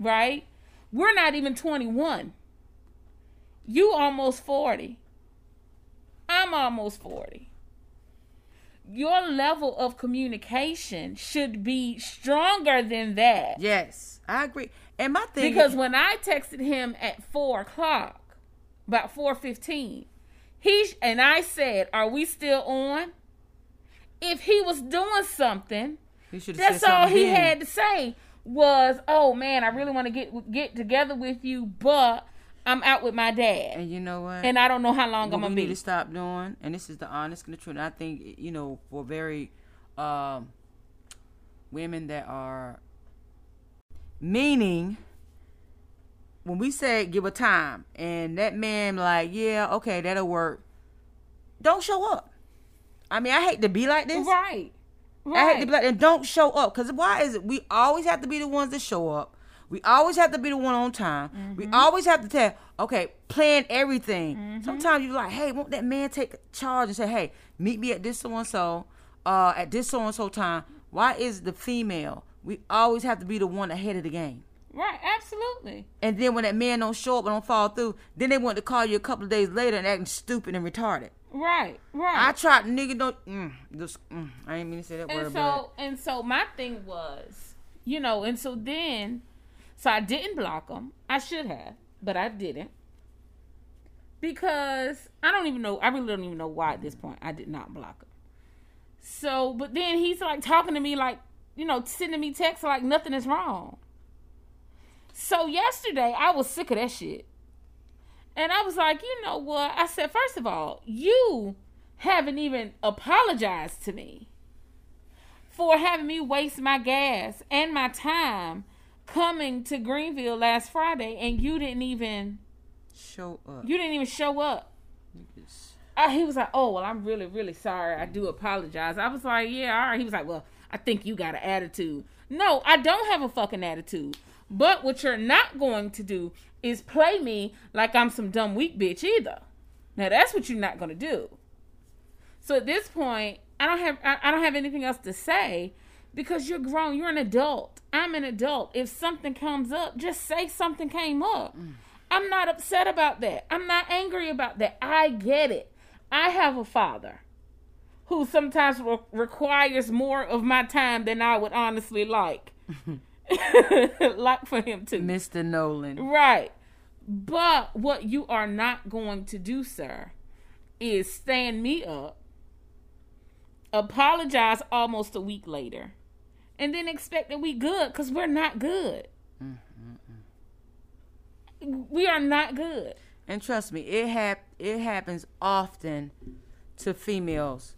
right? We're not even twenty one. You almost forty. I'm almost forty. Your level of communication should be stronger than that. yes, I agree. And my thing Because when I texted him at four o'clock, about four fifteen, he sh- and I said, "Are we still on?" If he was doing something, he should that's said all something he had to say was, "Oh man, I really want to get get together with you, but I'm out with my dad, And you know what? and I don't know how long what I'm gonna need be." to stop doing, and this is the honest and the truth. And I think you know, for very um, women that are meaning, when we say give a time, and that man like, yeah, okay, that'll work. Don't show up. I mean, I hate to be like this. Right, I hate to be like, and don't show up. Cause why is it? We always have to be the ones that show up. We always have to be the one on time. We always have to tell, okay, plan everything. Sometimes you're like, hey, won't that man take charge and say, hey, meet me at this so and so, uh, at this so and so time. Why is the female? We always have to be the one ahead of the game. right, absolutely. And then when that man don't show up and don't fall through, then they want to call you a couple of days later and acting stupid and retarded. Right, right. I tried, nigga, don't. Mm, just, mm, I didn't mean to say that word, and but so and so my thing was you know and so then so i didn't block him. I should have but i didn't. Because i don't even know i really don't even know why at this point i did not block him. So but then he's like talking to me like you know sending me texts like nothing is wrong. So yesterday i was sick of that shit. And i was like you know what? I said first of all you haven't even apologized to me for having me waste my gas and my time coming to Greenville last Friday and you didn't even show up. you didn't even show up. Niggas. Uh, he was like, "Oh, well, I'm really really sorry. I do apologize." I was like, "Yeah, all right." He was like, "Well, I think you got an attitude." No, I don't have a fucking attitude. But what you're not going to do is play me like I'm some dumb weak bitch either. Now that's what you're not going to do. So at this point, I don't have I, I don't have anything else to say because you're grown. You're an adult. I'm an adult. If something comes up, just say something came up. Mm. I'm not upset about that. I'm not angry about that. I get it. I have a father who sometimes re- requires more of my time than I would honestly like. (laughs) (laughs) like for him to. Mr. Nolan. Right. But what you are not going to do, sir, is stand me up, apologize almost a week later, and then expect that we good because we're not good. We are not good. And trust me, it hap- it happens often to females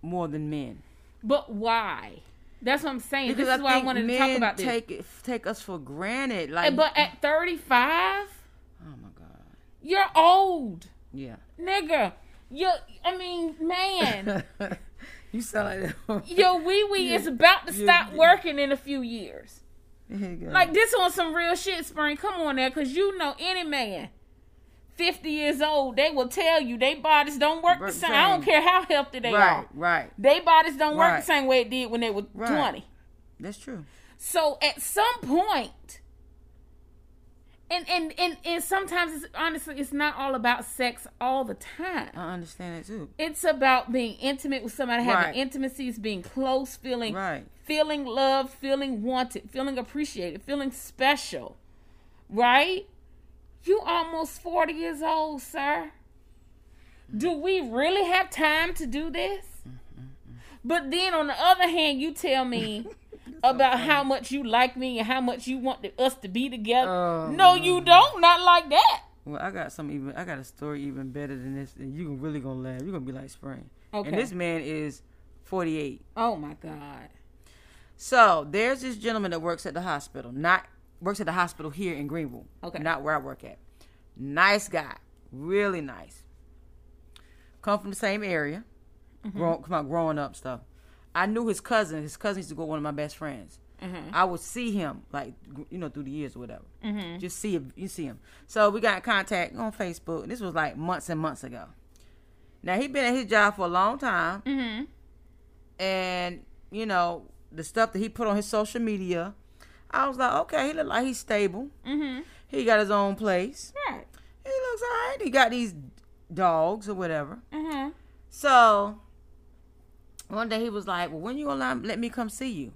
more than men. But why? That's what I'm saying. Because this is I why I wanted to talk about this. take it- take us for granted. Like, eh, but at 35, oh my god, you're old, yeah. nigga. You, I mean, man, (laughs) you sound like that. your wee wee (laughs) is about to stop working in a few years. Here you go. Like this on some real shit, Spring. Come on there, cause you know any man, fifty years old, they will tell you they bodies don't work the the same. I don't care how healthy they right, are. right. Right. They bodies don't work the same way it did when they were Right. twenty. That's true. So at some point, And, and and and sometimes it's honestly it's not all about sex all the time. I understand it too. It's about being intimate with somebody, having Right. intimacies, being close, feeling Right. feeling loved, feeling wanted, feeling appreciated, feeling special. Right? You almost 40 years old, sir. Do we really have time to do this? Mm-hmm, mm-hmm. But then on the other hand, you tell me (laughs) about how much you like me and how much you want to- us to be together. Oh, no, you don't. Not like that. Well, I got some even. I got a story even better than this, and you're really gonna laugh. You're gonna be like Spring. Okay. And this man is 48. Oh my God. So there's this gentleman that works at the hospital. Not works at the hospital here in Greenville. Okay. Not where I work at. Nice guy, really nice. Come from the same area. Mm-hmm. Grow, come on, growing up stuff. I knew his cousin. His cousin used to go one of my best friends. Mm-hmm. I would see him like you know through the years or whatever. Just see him, you see him. So we got in contact on Facebook. This was like months and months ago. Now he been at his job for a long time, Mm-hmm. and you know the stuff that he put on his social media. I was like, okay, he look like he's stable. Mm-hmm. He got his own place. Right. He looks alright. He got these dogs or whatever. Mm-hmm. So one day he was like, "Well, when you gonna let- me come see you?"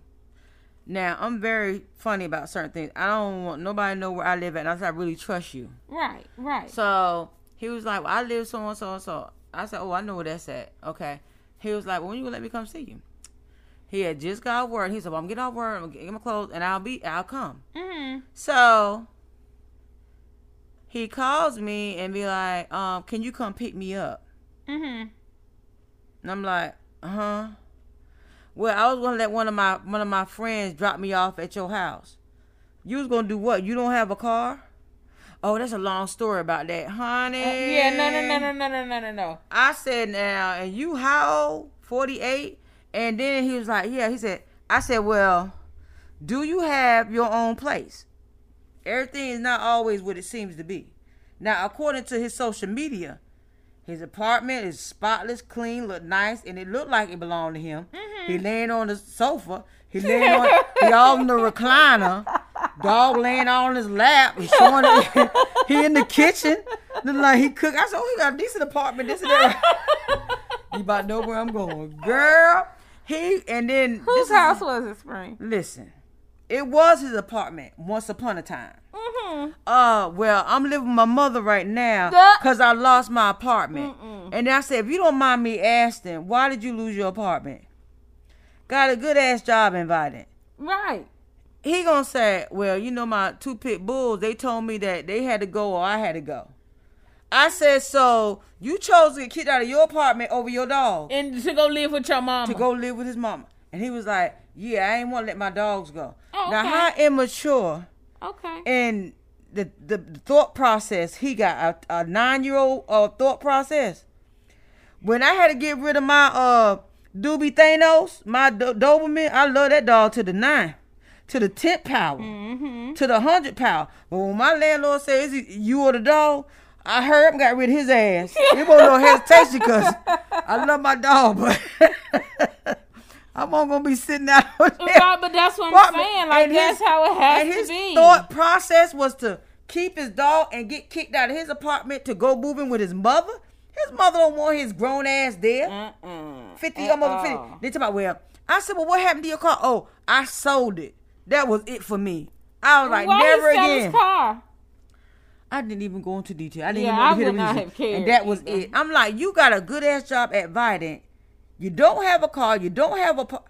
Now I'm very funny about certain things. I don't want nobody to know where I live at, unless I really trust you. Right. Right. So he was like, "Well, I live so and so and so." I said, "Oh, I know where that's at." Okay. He was like, well, "When you gonna let me come see you?" He had just got word. He said, "Well, I'm getting off work. I'm getting my clothes, and I'll be, I'll come." mm-hmm. So he calls me and be like, um, "Can you come pick me up?" Mm-hmm. And I'm like, uh huh. Well, I was gonna let one of my one of my friends drop me off at your house. You was gonna do what? You don't have a car? Oh, that's a long story about that, honey. Uh, yeah. No. No. No. No. No. No. No. No. No. I said now, and you how old? Forty eight. And then he was like, yeah. He said, I said, well, do you have your own place? Everything is not always what it seems to be. Now, according to his social media, his apartment is spotless, clean, look nice, and it looked like it belonged to him. He mm-hmm. laying on the sofa. He (laughs) laying on. he all in the recliner. Dog laying on his lap. He showing it. (laughs) he in the kitchen. Look like he cook. I said, oh, he got a decent apartment. This and that. you about to know where I'm going, girl. He and then Whose house was it, Spring? Listen, it was his apartment once upon a time. Mm-hmm. Uh, well, I'm living with my mother right now because I lost my apartment. And then I said, if you don't mind me asking, why did you lose your apartment? Got a good ass job at Vidant. Right. He gonna say, well, you know my two pit bulls. They told me that they had to go or I had to go. I said, so you chose to get kicked out of your apartment over your dog And to go live with your mama. to go live with his mama. And he was like, yeah, I ain't want to let my dogs go. Oh, Now, okay. how immature Okay. and the, the thought process he got a, a nine year old uh, thought process. When I had to get rid of my uh Doobie Thanos, my Do- Doberman, I love that dog to the nine, to the tenth power, Mm-hmm. to the hundred power. But when my landlord says you or the dog, I heard him got rid of his ass. It wasn't no hesitation because I love my dog, but (laughs) I'm all gonna be sitting out (laughs) there. Right, but that's what I'm saying. Like And that's his- how it has and to his be. thought process was to keep his dog and get kicked out of his apartment to go moving with his mother. His mother don't want his grown ass there. Mm-mm. 50, almost 50. Uh-uh. They talk about, well, I said, well, what happened to your car? Oh, I sold it. That was it for me. I was like, Why never again. his car? I didn't even go into detail. I didn't Yeah, even I to hear the would not have cared And that was either. it. I'm like, you got a good ass job at Vidant. You don't have a car. You don't have a. Pa-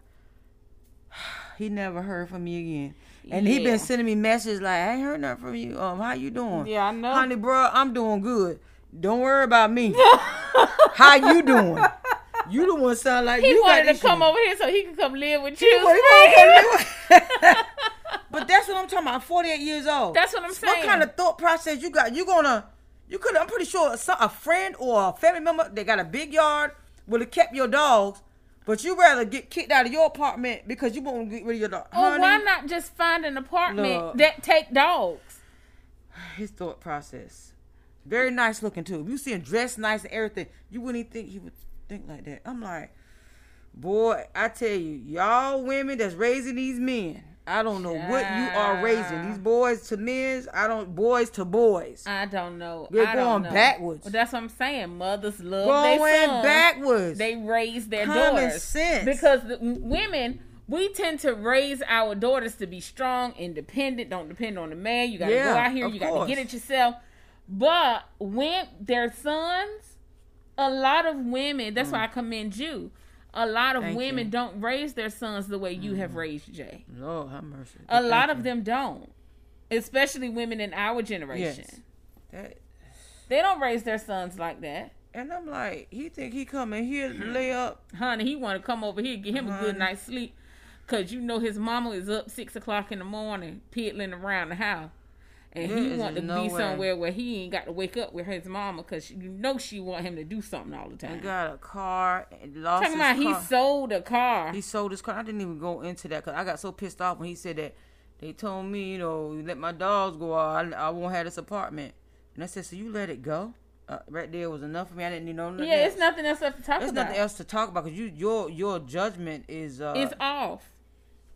(sighs) he never heard from me again. And he been sending me messages like, I ain't heard nothing from you. Um, how you doing? Yeah, I know. Honey, bro, I'm doing good. Don't worry about me. how you (laughs) doing? You the one sound like He you got wanted to issues. come over here so he could come live with you. Well, he live- (laughs) but that's what I'm talking about. I'm 48 years old. That's what I'm saying. What kind of thought process you got? You gonna, you could. I'm pretty sure some, a friend or a family member they got a big yard would have kept your dogs, but you rather get kicked out of your apartment because you won't get rid of your dog. Oh, or Honey, why not just find an apartment Look. that take dogs? (sighs) His thought process, very nice looking too. If you see him dressed nice and everything, you wouldn't even think he would think like that. I'm like, boy, I tell you, y'all women that's raising these men, I don't know what you are raising. These boys to men, I don't boys to boys. I don't know. They're I don't going know. backwards. Well, that's what I'm saying. Mothers love Going sons. backwards. They raise their Common daughters sense. because the, women. We tend to raise our daughters to be strong, independent. Don't depend on the man. You got to Yeah, go out here. You got to get it yourself. But when their sons, a lot of women. That's why I mm. commend you. A lot of. Thank women you. Mm-hmm. don't raise their sons the way you have raised Jay. Lord have mercy. A Thank lot you. of them don't, especially women in our generation. Yes. That, They don't raise their sons like that. and I'm like, he think he coming here to lay up. Honey, he want to come over here get him a good night's sleep. Cause you know his mama is up six o'clock in the morning, piddling around the house, and There he want to no be way. somewhere where he ain't got to wake up with his mama, cause you know she want him to do something all the time. got a car and lost Talking about he sold a car. He sold his car. I didn't even go into that because I got so pissed off when he said that they told me, you know, let my dogs go. I, I won't have this apartment. And I said, so you let it go? Uh, right there was enough for me. I didn't need no. nothing yeah, it's else. nothing else left to talk There's about. There's nothing else to talk about because you your your judgment is uh, It's off.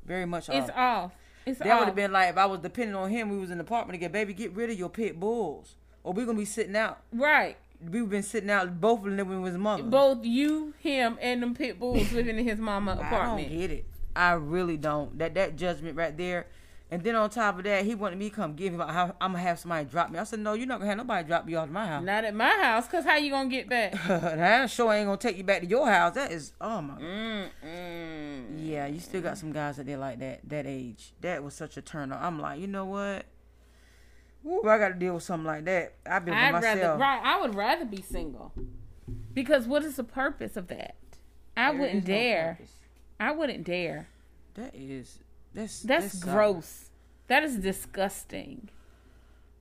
very much It's off. It's off. It's That would have been like if I was depending on him. We was in the apartment together. Baby, get rid of your pit bulls, or we're gonna be sitting out. right. We've been sitting out. Both of them living with his mother. Both you, him, and them pit bulls living in his mama apartment. I don't get it. I really don't. That that judgment right there. And then on top of that, he wanted me to come give him. I'm gonna have somebody drop me. I said, no, you're not gonna have nobody drop you off to my house. Not at my house, cause how you gonna get back? (laughs) that sure ain't gonna take you back to your house. That is, oh my. Mm-mm. Yeah, you still got some guys that they like that that age. That was such a turn on. I'm like, you know what? Ooh, I got to deal with something like that. I've been I'd with rather myself. right. I would rather be single, because what is the purpose of that? I There wouldn't no dare. purpose. I wouldn't dare. That is that's That's that's gross. That is disgusting.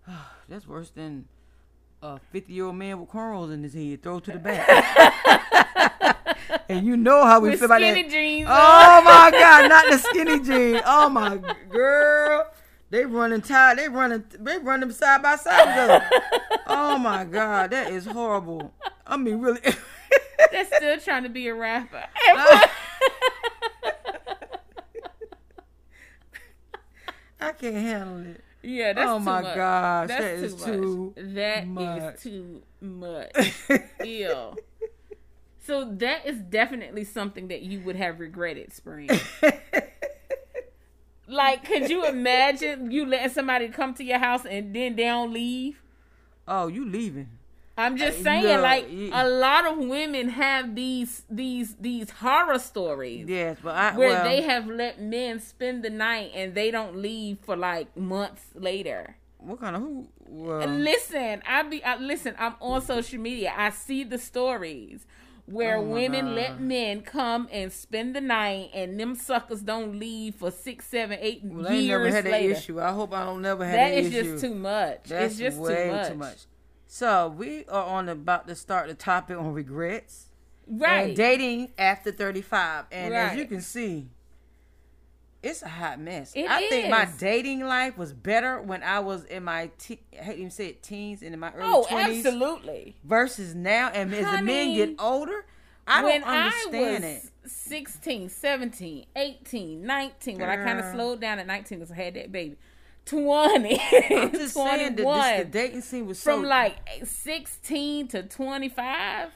(sighs) That's worse than a 50 year old man with cornrows in his head. Throw to the back. (laughs) and you know how we With feel about skinny that. jeans. Oh my God, not the skinny jeans. Oh my girl. They running tired. They running. They run them side by side together. Oh my God, that is horrible. I mean, really. (laughs) They're still trying to be a rapper. (laughs) Ah. I can't handle it. yeah, that's oh too much. Oh my much. gosh, that's that is too much. That is much. too much. (laughs) Ew. So that is definitely something that you would have regretted, Spring. (laughs) Like, could you imagine you letting somebody come to your house and then they don't leave? oh, you leaving? I'm just saying, like you- a lot of women have these these these horror stories Yes, but I where well, they have let men spend the night and they don't leave for like months later. What kind of who? Well, Listen, I be I, listen. I'm on social media. I see the stories where Oh women God. let men come and spend the night, and them suckers don't leave for six, seven, eight well, I never years had that later. issue. I hope I don't never have That that, is issue. just too much. That's it's just way too much. So we are on about to start the topic on regrets Right. and dating after thirty five. And as you can see, it's a hot mess. It I think my dating life was better when I was in my te- I hate even say it teens and in my early oh, twenties absolutely. versus now. And as the men get older, I don't understand I it. was 16, 17, 18, 19, when I kind of slowed down at 19 because I had that baby. 20, I'm (laughs) just saying that this, the dating scene was from so like 16 to 25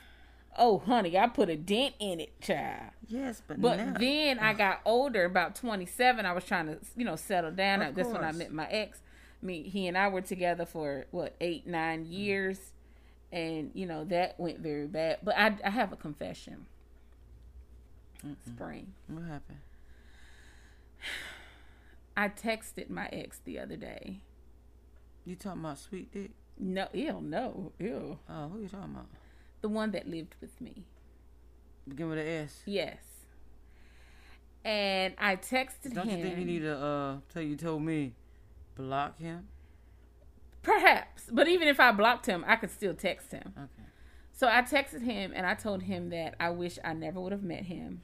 oh honey i put a dent in it child. Yes, but, but now, then i got older about 27 i was trying to you know settle down. Of that's when i met my ex. Me he and i were together for what eight nine mm-hmm. years? And you know that went very bad. But i, I have a confession. Mm. Spring. What happened? I texted my ex the other day You talking about sweet dick? no ew no ew Oh, who you talking about? the one that lived with me Begin with an S. Yes. And I texted Don't him. you think you need to uh tell you told me block him? Perhaps, but even if I blocked him, I could still text him. Okay. So I texted him and I told him that I wish I never would have met him.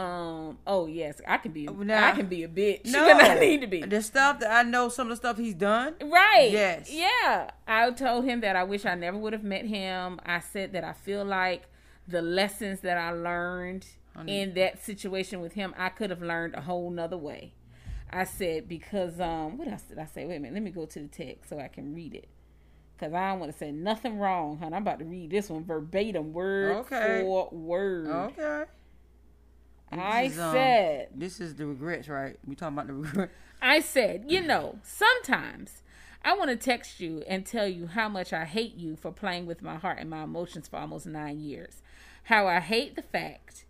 Um. Oh yes, I can be. Now- I can be a bitch. (laughs) No, I need to be. The stuff that I know, some of the stuff he's done. Right. Yes. Yeah. I told him that I wish I never would have met him. I said that I feel like the lessons that I learned Honey. in that situation with him, I could have learned a whole nother way. I said because um what else did I say? Wait a minute, let me go to the text so I can read it. Cause I don't want to say nothing wrong, honey. I'm about to read this one verbatim, word Okay. for word. Okay. I is, um, said, This is the regrets, right? We talking about the regrets. (laughs) I said, you know, sometimes I want to text you and tell you how much I hate you for playing with my heart and my emotions for almost nine years. How I hate the fact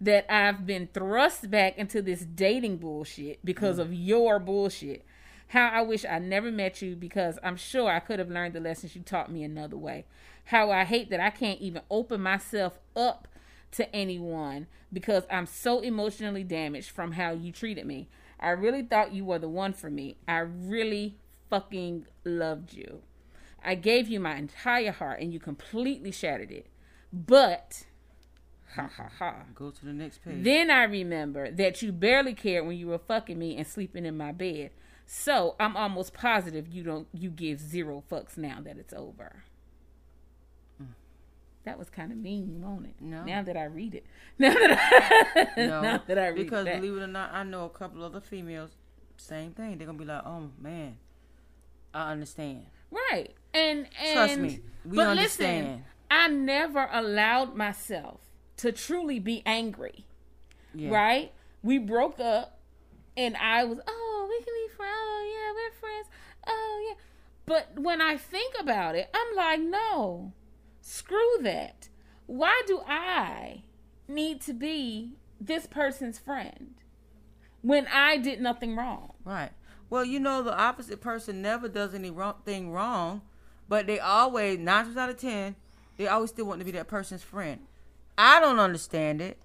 that I've been thrust back into this dating bullshit because of your bullshit. How I wish I never met you because I'm sure I could have learned the lessons you taught me another way. How I hate that I can't even open myself up to anyone because I'm so emotionally damaged from how you treated me. I really thought you were the one for me. I really fucking loved you. I gave you my entire heart and you completely shattered it. But, ha ha ha. Go to the next page. Then I remember that you barely cared when you were fucking me and sleeping in my bed. So I'm almost positive you don't you give zero fucks now that it's over. That was kind of mean, wasn't it? No. Now that I read it, (laughs) now that I, (laughs) no, now that I read because that. believe it or not, I know a couple other females. Same thing. They're gonna be like, "Oh man, I understand." Right. And and Trust me, we but understand. listen, I never allowed myself to truly be angry. Yeah. Right? We broke up and I was, oh, we can be friends. Oh yeah, we're friends. Oh yeah. But when I think about it, I'm like, no. Screw that. Why do I need to be this person's friend when I did nothing wrong? Right. Well, you know, the opposite person never does anything wrong wrong, but they always nine times out of ten, they always still want to be that person's friend. I don't understand it.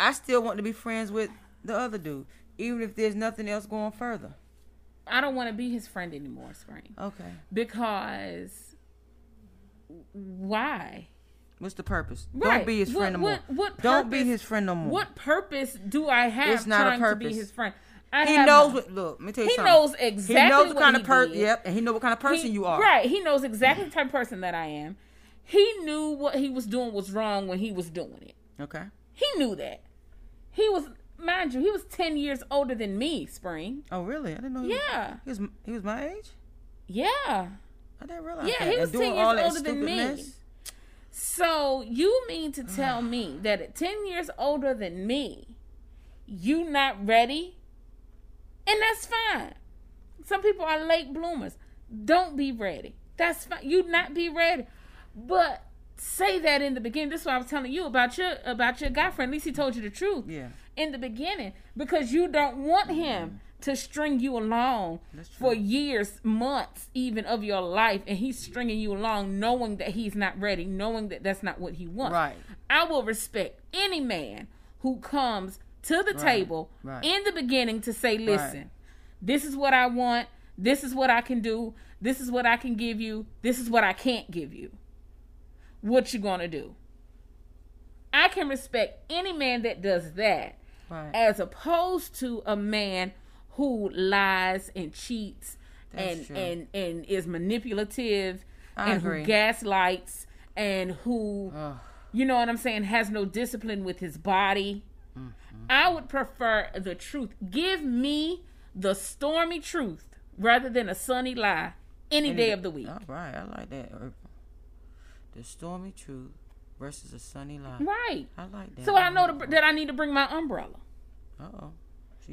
I still want to be friends with the other dude, even if there's nothing else going further. I don't want to be his friend anymore, Spring. Okay. Because why? What's the purpose? Right. Don't be his What- friend no more. what- what Don't be his friend no more. What purpose do I have It's not a purpose. to be his friend? I He knows what. Look, let me tell you He something. knows exactly He knows the what kind he of person. Yep, and he knows what kind of person He- you are. Right. He knows exactly the type of person that I am. He knew what he was doing was wrong when he was doing it. Okay. He knew that. He was, mind you, he was ten years older than me. Spring. Oh, really? I didn't know. He Yeah. Was, he was. He was my age. Yeah. I didn't realize. Yeah, that. he was and 10 years older than me. mess. So you mean to tell me that at ten years older than me, you not ready? And that's fine. Some people are late bloomers. Don't be ready. That's fine. You not be ready. But say that in the beginning. This is what I was telling you about your about your guy friend. At least he told you the truth. Yeah. In the beginning. Because you don't want him to string you along for years, months, even of your life, and he's stringing you along, knowing that he's not ready, knowing that that's not what he wants. Right. I will respect any man who comes to the table right. in the beginning to say, "Listen, this is what I want. This is what I can do. This is what I can give you. This is what I can't give you. What you gonna do?" I can respect any man that does that Right. as opposed to a man who lies and cheats That's and true. and and is manipulative I and agree. who gaslights and who Ugh. you know what I'm saying has no discipline with his body. Mm-hmm. I would prefer the truth. Give me the stormy truth rather than a sunny lie any day of the week. All right, I like that. The stormy truth versus a sunny lie. Right. I like that. So I know to, that I need to bring my umbrella. Uh oh.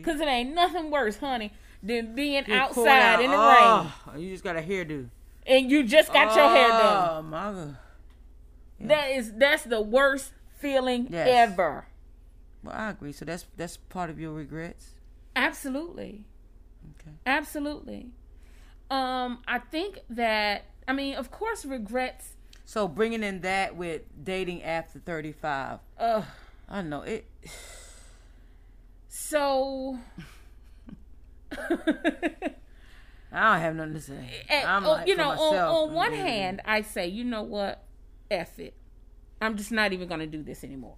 Cause it ain't nothing worse, honey, than being pulled outside out. in the rain Oh, You just got a hairdo. and you just got your hair done. Oh my god. That is that's the worst feeling Yes. ever. Well, I agree. So that's that's part of your regrets. Absolutely. Okay. Absolutely. Um, I think that I mean, of course, regrets. So bringing in that with dating after thirty five. Uh, I know it. So. I don't have nothing to say. And, I'm oh, like, you know, on, on one hand, I say, you know what, F it. I'm just not even gonna do this anymore.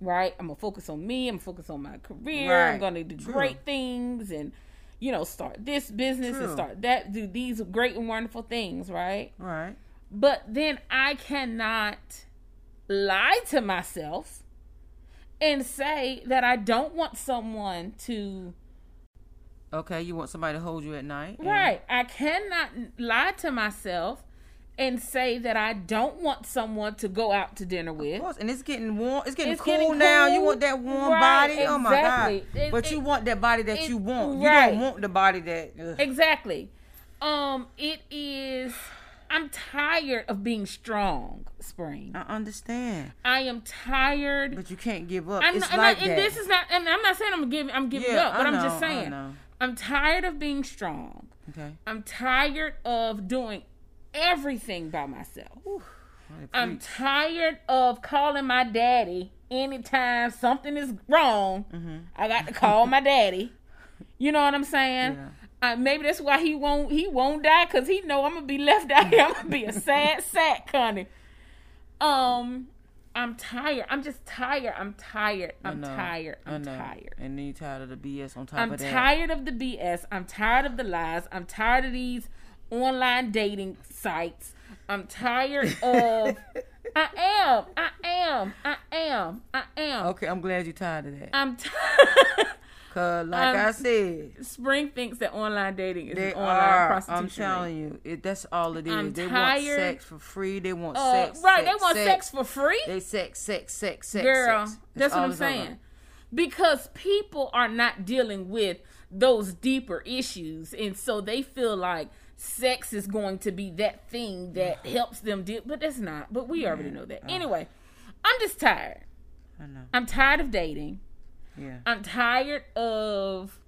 Right? I'm gonna focus on me. I'm gonna focus on my career. I'm gonna do True. great things and, you know, start this business and start that. Do these great and wonderful things. Right? Right. But then I cannot lie to myself and say that I don't want someone to Okay, you want somebody to hold you at night. and- Right. I cannot lie to myself and say that I don't want someone to go out to dinner Of with. course, and it's getting warm. It's getting It's cool getting now. You want that warm Right, body? Oh my god! It- but you want that body that it- you want. You right. don't want the body that. ugh. Exactly. Um, it is I'm tired of being strong, Spring. I understand, I am tired. but you can't give up. I'm it's not, and, like that. this is not and I'm not saying I'm giving I'm giving Yeah, up, but I I'm just saying. I'm tired of being strong. okay. I'm tired of doing everything by myself. I'm tired of calling my daddy anytime something is wrong. Mm-hmm. I got to call my daddy. You know what I'm saying? Yeah. Uh, maybe that's why he won't he won't die because he know I'm gonna be left out here. (laughs) I'm gonna be a sad sack, Connie. Um, I'm tired. I'm just tired. I'm tired. I'm tired. I'm tired. And then you tired of the BS on top I'm of that. tired of the BS. I'm tired of the lies. I'm tired of these online dating sites. I'm tired (laughs) of. I am. I am. I am. I am. Okay, I'm glad you're tired of that. I'm. (laughs) T- Cause like I'm- I said, Spring thinks that online dating is they online are. prostitution. I'm telling you, it, that's all it is. I'm they tired. want sex for free. They want Uh, sex. right, sex, they want sex, for free. They sex, sex, sex, sex. Girl, sex. that's what I'm saying. Because people are not dealing with those deeper issues, and so they feel like sex is going to be that thing that (sighs) helps them deal. But that's not. But we already know that. Anyway, I'm just tired. I know. I'm tired of dating. Yeah. I'm tired of.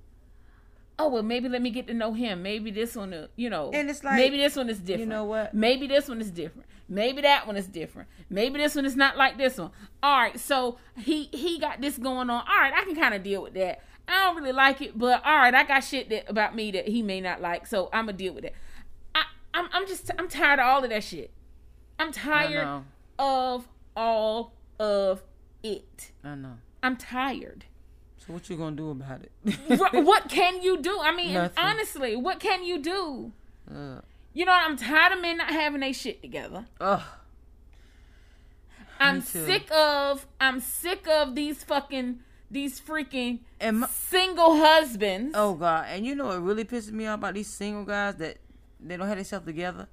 Oh well, maybe let me get to know him. Maybe this one, uh, you know, And it's like, maybe this one is different. You know what? Maybe this one is different. Maybe that one is different. Maybe this one is not like this one. All right, so he he got this going on. All right, I can kind of deal with that. I don't really like it, but all right, I got shit that about me that he may not like, so I'm gonna deal with it. I I'm I'm just I'm tired of all of that shit. I'm tired of all of it. I know. I'm tired. So what you gonna do about it? (laughs) What can you do? I mean, honestly, what can you do? uh, You know, I'm tired of men not having their shit together. ugh. I'm sick of I'm sick of these fucking these freaking And my, single husbands. oh god, and you know what really pisses me off about these single guys that they don't have themselves together.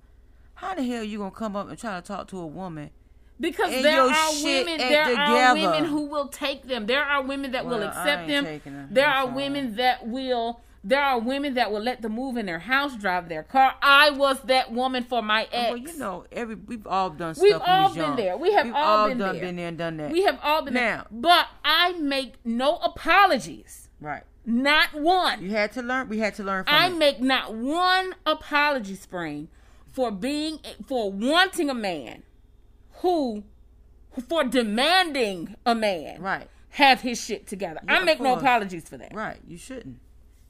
How the hell you gonna come up and try to talk to a woman? Because and there are women there are women who will take them. There are women that will Well, I accept them. them. There are women that will there are women that will let them move in their house, drive their car. I was that woman for my ex. Well, you know, every we've all done stuff. We've we all been young. there. We have We've all been done there. been there and done that. We have all been there. Now- But I make no apologies. right. Not one. You had to learn. We had to learn from I it. make not one apology, Spring, for being for wanting a man who for demanding a man Right. have his shit together. Yeah, I make no apologies for that. Right. You shouldn't.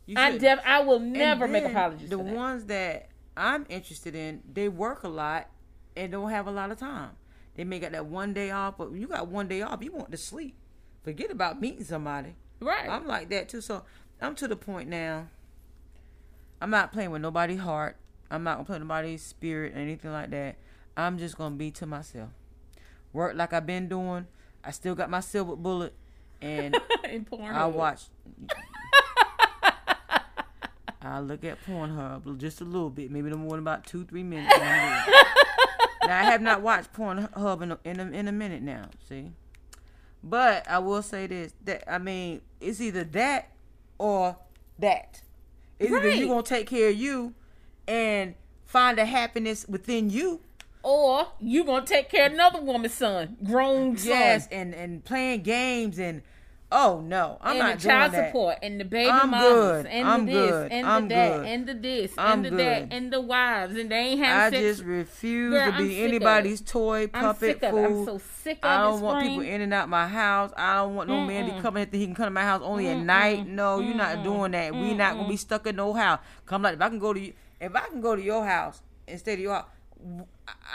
You I shouldn't. def- I will never make apologies The for that. ones that I'm interested in, they work a lot and don't have a lot of time. They may got that one day off, but you got one day off, you want to sleep. Forget about meeting somebody. right. I'm like that too. So I'm to the point now. I'm not playing with nobody's heart. I'm not gonna play with nobody's spirit or anything like that. I'm just gonna be to myself. Work like I've been doing. I still got my silver bullet, and (laughs) in Pornhub. I watch. I look at Pornhub just a little bit, maybe no more than about two, three minutes. and I'm good. now I have not watched Pornhub in a, in a, in a minute now. See, but I will say this: that I mean, it's either that or that. It's either Right. you gonna take care of you and find a happiness within you. Or you gonna take care of another woman's son, grown son. Yes, and and playing games and oh no, I'm and not the child doing that. support and the baby I'm mamas good. and I'm the this good. and I'm the that good. and the this I'm and the that and the wives and they ain't having I sex. just refuse Girl, to be anybody's toy, I'm puppet, it. fool. I'm so sick of this. I don't want people in and out my house. I don't want no man to come in. He can come to my house only at night. No, you're not doing that. we not gonna be stuck in no house. Come like if I can go to you, if I can go to your house instead of your house,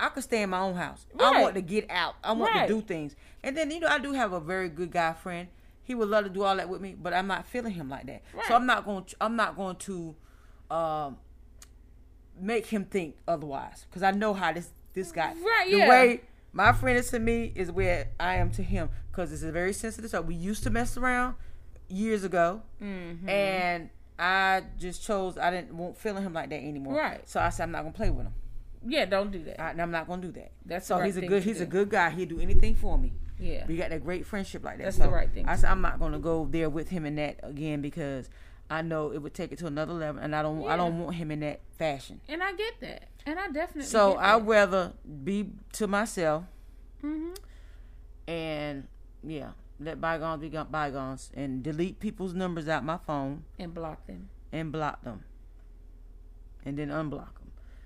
I, could stay in my own house. I want to get out. I want Right. to do things. And then you know I do have a very good guy friend. He would love to do all that with me, but I'm not feeling him like that. Right. So I'm not going. to I'm not going to. Um, make him think otherwise because I know how this this guy Right, the yeah. way My friend is to me is where I am to him because it's a very sensitive stuff. We used to mess around years ago, Mm-hmm. and I just chose I didn't won't feeling him like that anymore. Right. So I said I'm not gonna play with him. Yeah, don't do that. I, I'm not gonna do that. That's so the right he's a good he's a good guy. He'll do anything for me. yeah. We got that great friendship like that. That's so the right thing I said I'm not gonna go there with him in that again because I know it would take it to another level, and I don't I don't want him in that fashion. And I get that. And I definitely So that. rather be to myself Mhm. and yeah, let bygones be bygones and delete people's numbers out my phone and block them. and block them, and then unblock them,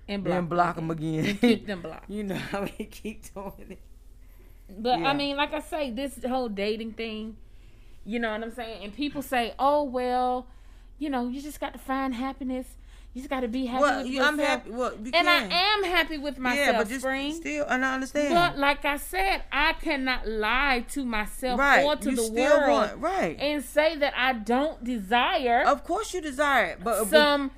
And then block them again. And (laughs) keep them blocked. you know how we keep doing it. But Yeah. I mean, like I say, this whole dating thing, you know what I'm saying? And people say, "Oh well, you know, you just got to find happiness. You just got to be happy Well, with you, yourself." I'm happy. Well, you and can. I am happy with myself, yeah, but just Spring. still, and I understand. But like I said, I cannot lie to myself right, or to you the world want right. and say that I don't desire of course, you desire it, but, but some,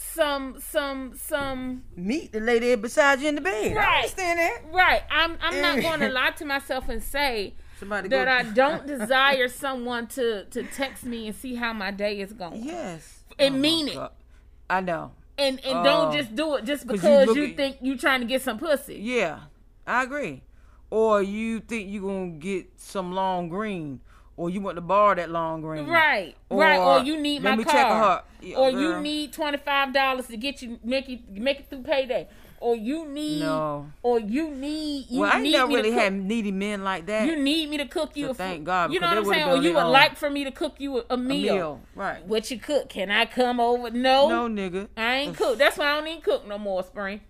some, some, some. meet the lady beside you in the bed. I Right. understand that. Right. I'm. I'm not going (laughs) to lie to myself and say Somebody that go, I (laughs) don't desire someone to to text me and see how my day is going. Yes, And Oh, mean it. God. I know. And and Oh. don't uh, just do it just 'Cause you because look you, think you trying to get some pussy. Yeah, I agree. Or you think you're gonna get some long green, or you want to borrow that long green. Right, right. Or Or you need let my me car, check a heart. Yeah, or you need twenty five dollars to get you make it make it through payday, or you need, No. or you need you Well, I ain't need never really had needy men like that. You need me to cook you So a thank. God, You know what I'm saying? Or you would their like for me to cook you a, a a meal. meal, right? What you cook? Can I come over? No, No, nigga. I ain't cook. That's why I don't even cook no more, Spring.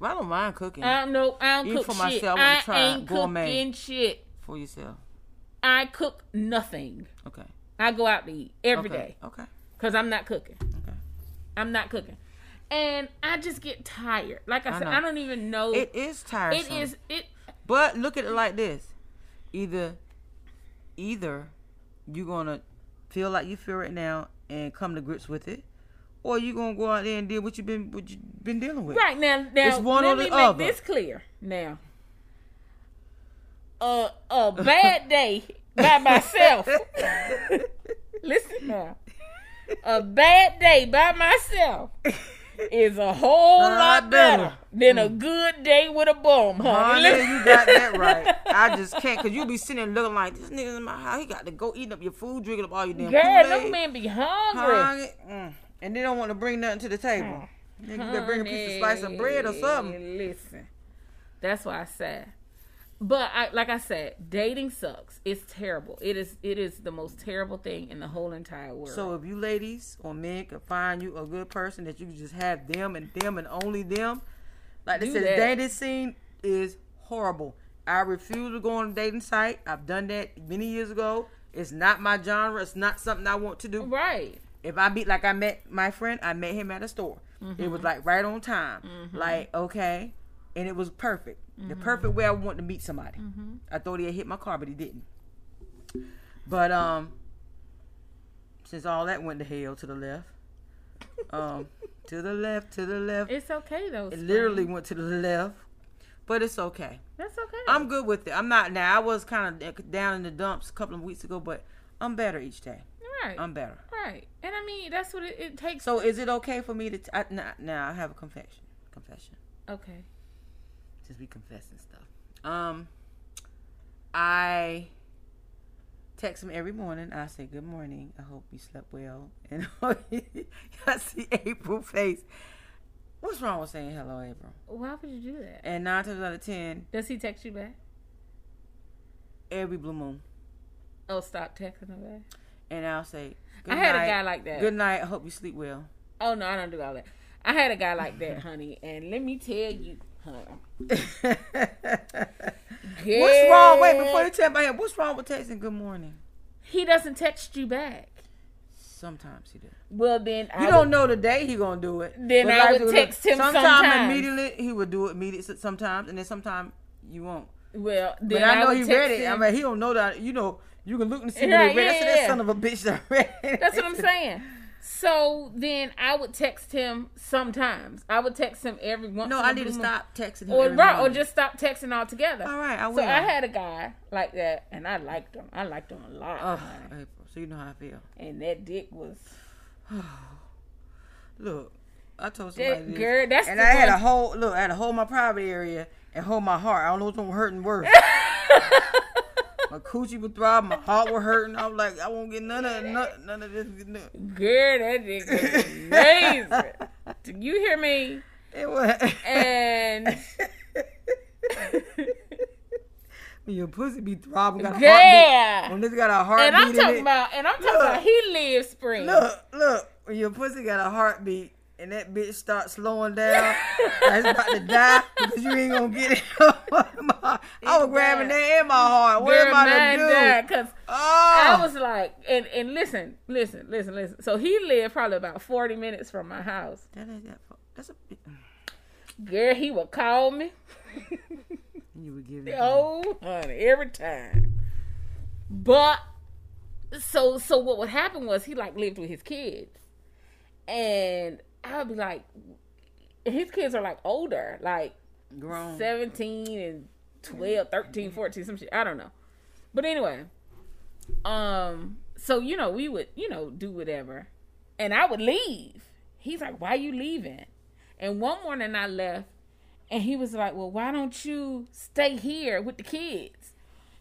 Well, I don't mind cooking I don't know. I don't Even cook for shit. myself, I I try ain't gourmet. cooking shit. for yourself. I cook nothing. Okay. I go out to eat every okay. day Okay. because I'm not cooking. Okay. I'm not cooking, and I just get tired. Like I, I said, know. I don't even know. It is tiresome. it is it. But look at it like this: either, either you're gonna feel like you feel right now and come to grips with it, or you gonna go out there and deal with what you've been what you've been dealing with. Right now, now It's one let or me the make other. this clear. Now, a a bad day by myself. (laughs) Listen now, a bad day by myself is a whole Lot lot better better. than a good day with a bum, honey. Honey, Listen- you got that (laughs) right. I just can't, cause you be sitting there looking like this nigga in my house. He got to go eating up your food, drinking up all your damn Girl, them men be hungry. Hungry. Mm. And they don't want to bring nothing to the table. Nigga, you better bring a piece of slice of bread or something. Listen, that's why I said. But I, like I said, dating sucks. It's terrible. It is. It is the most terrible thing in the whole entire world. So if you ladies or men can find you a good person that you can just have them and them and only them, like they Do said, that. dating scene is horrible. I refuse to go on a dating site. I've done that many years ago. It's not my genre. It's not something I want to do. right, If I meet like I met my friend, I met him at a store. It was mm-hmm. like right on time. Mm-hmm. Like okay, and it was perfect. The perfect way I want to meet somebody. I thought he had hit my car, but he didn't. But um, since all that went to hell to the left, um, (laughs) to the left, to the left, it's okay though. it literally went to the left. But it's okay. That's okay. I'm good with it. I'm not now. I was kind of down in the dumps a couple of weeks ago, but I'm better each day. right, I'm better. right. And I mean, that's what it, it takes. So is it okay for me to? T- I, now, now I have a confession. Confession. okay. Since we confessing stuff. Um, I text him every morning. I say good morning. I hope you slept well. (laughs) And (laughs) I see April face. What's wrong with saying hello, April? Why would you do that? And nine times out of ten, Does he text you back? every blue moon. Oh, stop texting him back. And I'll say. I "Good had a guy like that. Good night. I hope you sleep well. Oh no, I don't do all that. I had a guy like that, (laughs) honey, and let me tell you. (laughs) What's wrong? Wait, before you tell me, what's wrong with texting good morning? he doesn't text you back. Sometimes he does. Well, then You I don't would- know the day he gonna do it. Then I like, would text him sometime sometimes. immediately. He would do it immediately sometimes, and then sometimes you won't. Well, But then I know he read it. I mean, he don't know that. You know, you can look and see Right, what he read. I yeah, said, that yeah. son of a bitch that (laughs) read. it." That's what I'm saying. So then I would text him sometimes. I would text him every once. No, in a I need to stop texting him. Or right, or just stop texting altogether. All right, I will. So. I had a guy like that, and I liked him. I liked him a lot. Oh. April, so you know how I feel. And that dick was (sighs) Look, I told somebody that this, girl. That's and I had a whole look. I had to hold my private area and hold my heart. I don't know what's hurting worse. (laughs) my coochie was throbbing, my heart was hurting. I'm like, I won't get none of none, none of this. girl. That dick was amazing. Do you hear me? It was. And when (laughs) your pussy be throbbing, got a yeah. heartbeat. When this got a heartbeat And I'm in talking about, and I'm talking Look. about he lives spring. Look, look. When your pussy got a heartbeat and that bitch starts slowing down, it's about to die because you ain't gonna get it. (laughs) Oh I was grabbing that in my heart. What Girl, am I to do? died 'cause Oh, I was like, and and listen, listen, listen, listen. So he lived probably about forty minutes from my house. that ain't that. That's a. Girl, he would call me. (laughs) You would give it. Oh, honey, every time. But so so what would happen was he like lived with his kids, and I would be like, his kids are like older, like grown. 17 and 12, 13, 14, some shit. I don't know. But anyway, um, so you know, we would, you know, do whatever. And I would leave. He's like, Why you leaving? And one morning I left and he was like, Well, why don't you stay here with the kids?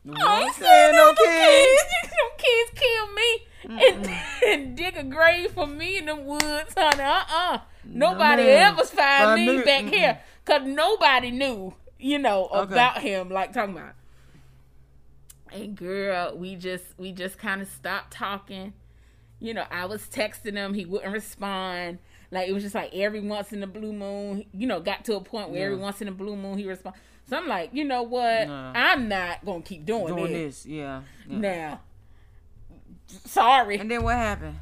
Oh, no, I ain't saying no kids. kids. (laughs) Them kids kill me and, (laughs) and dig a grave for me in the woods, honey. Uh-uh. Nobody ma'am. ever find me me- back mm-mm. here. Cause nobody knew, you know, Okay. about him. Like talking about. And girl, we just we just kind of stopped talking. You know, I was texting him, he wouldn't respond. Like it was just like every once in the blue moon, you know, got to a point where every once in a blue moon he respond. So I'm like, you know what? Nah. I'm not gonna keep doing, Doing this. this, yeah. yeah. Now, sorry. And then what happened?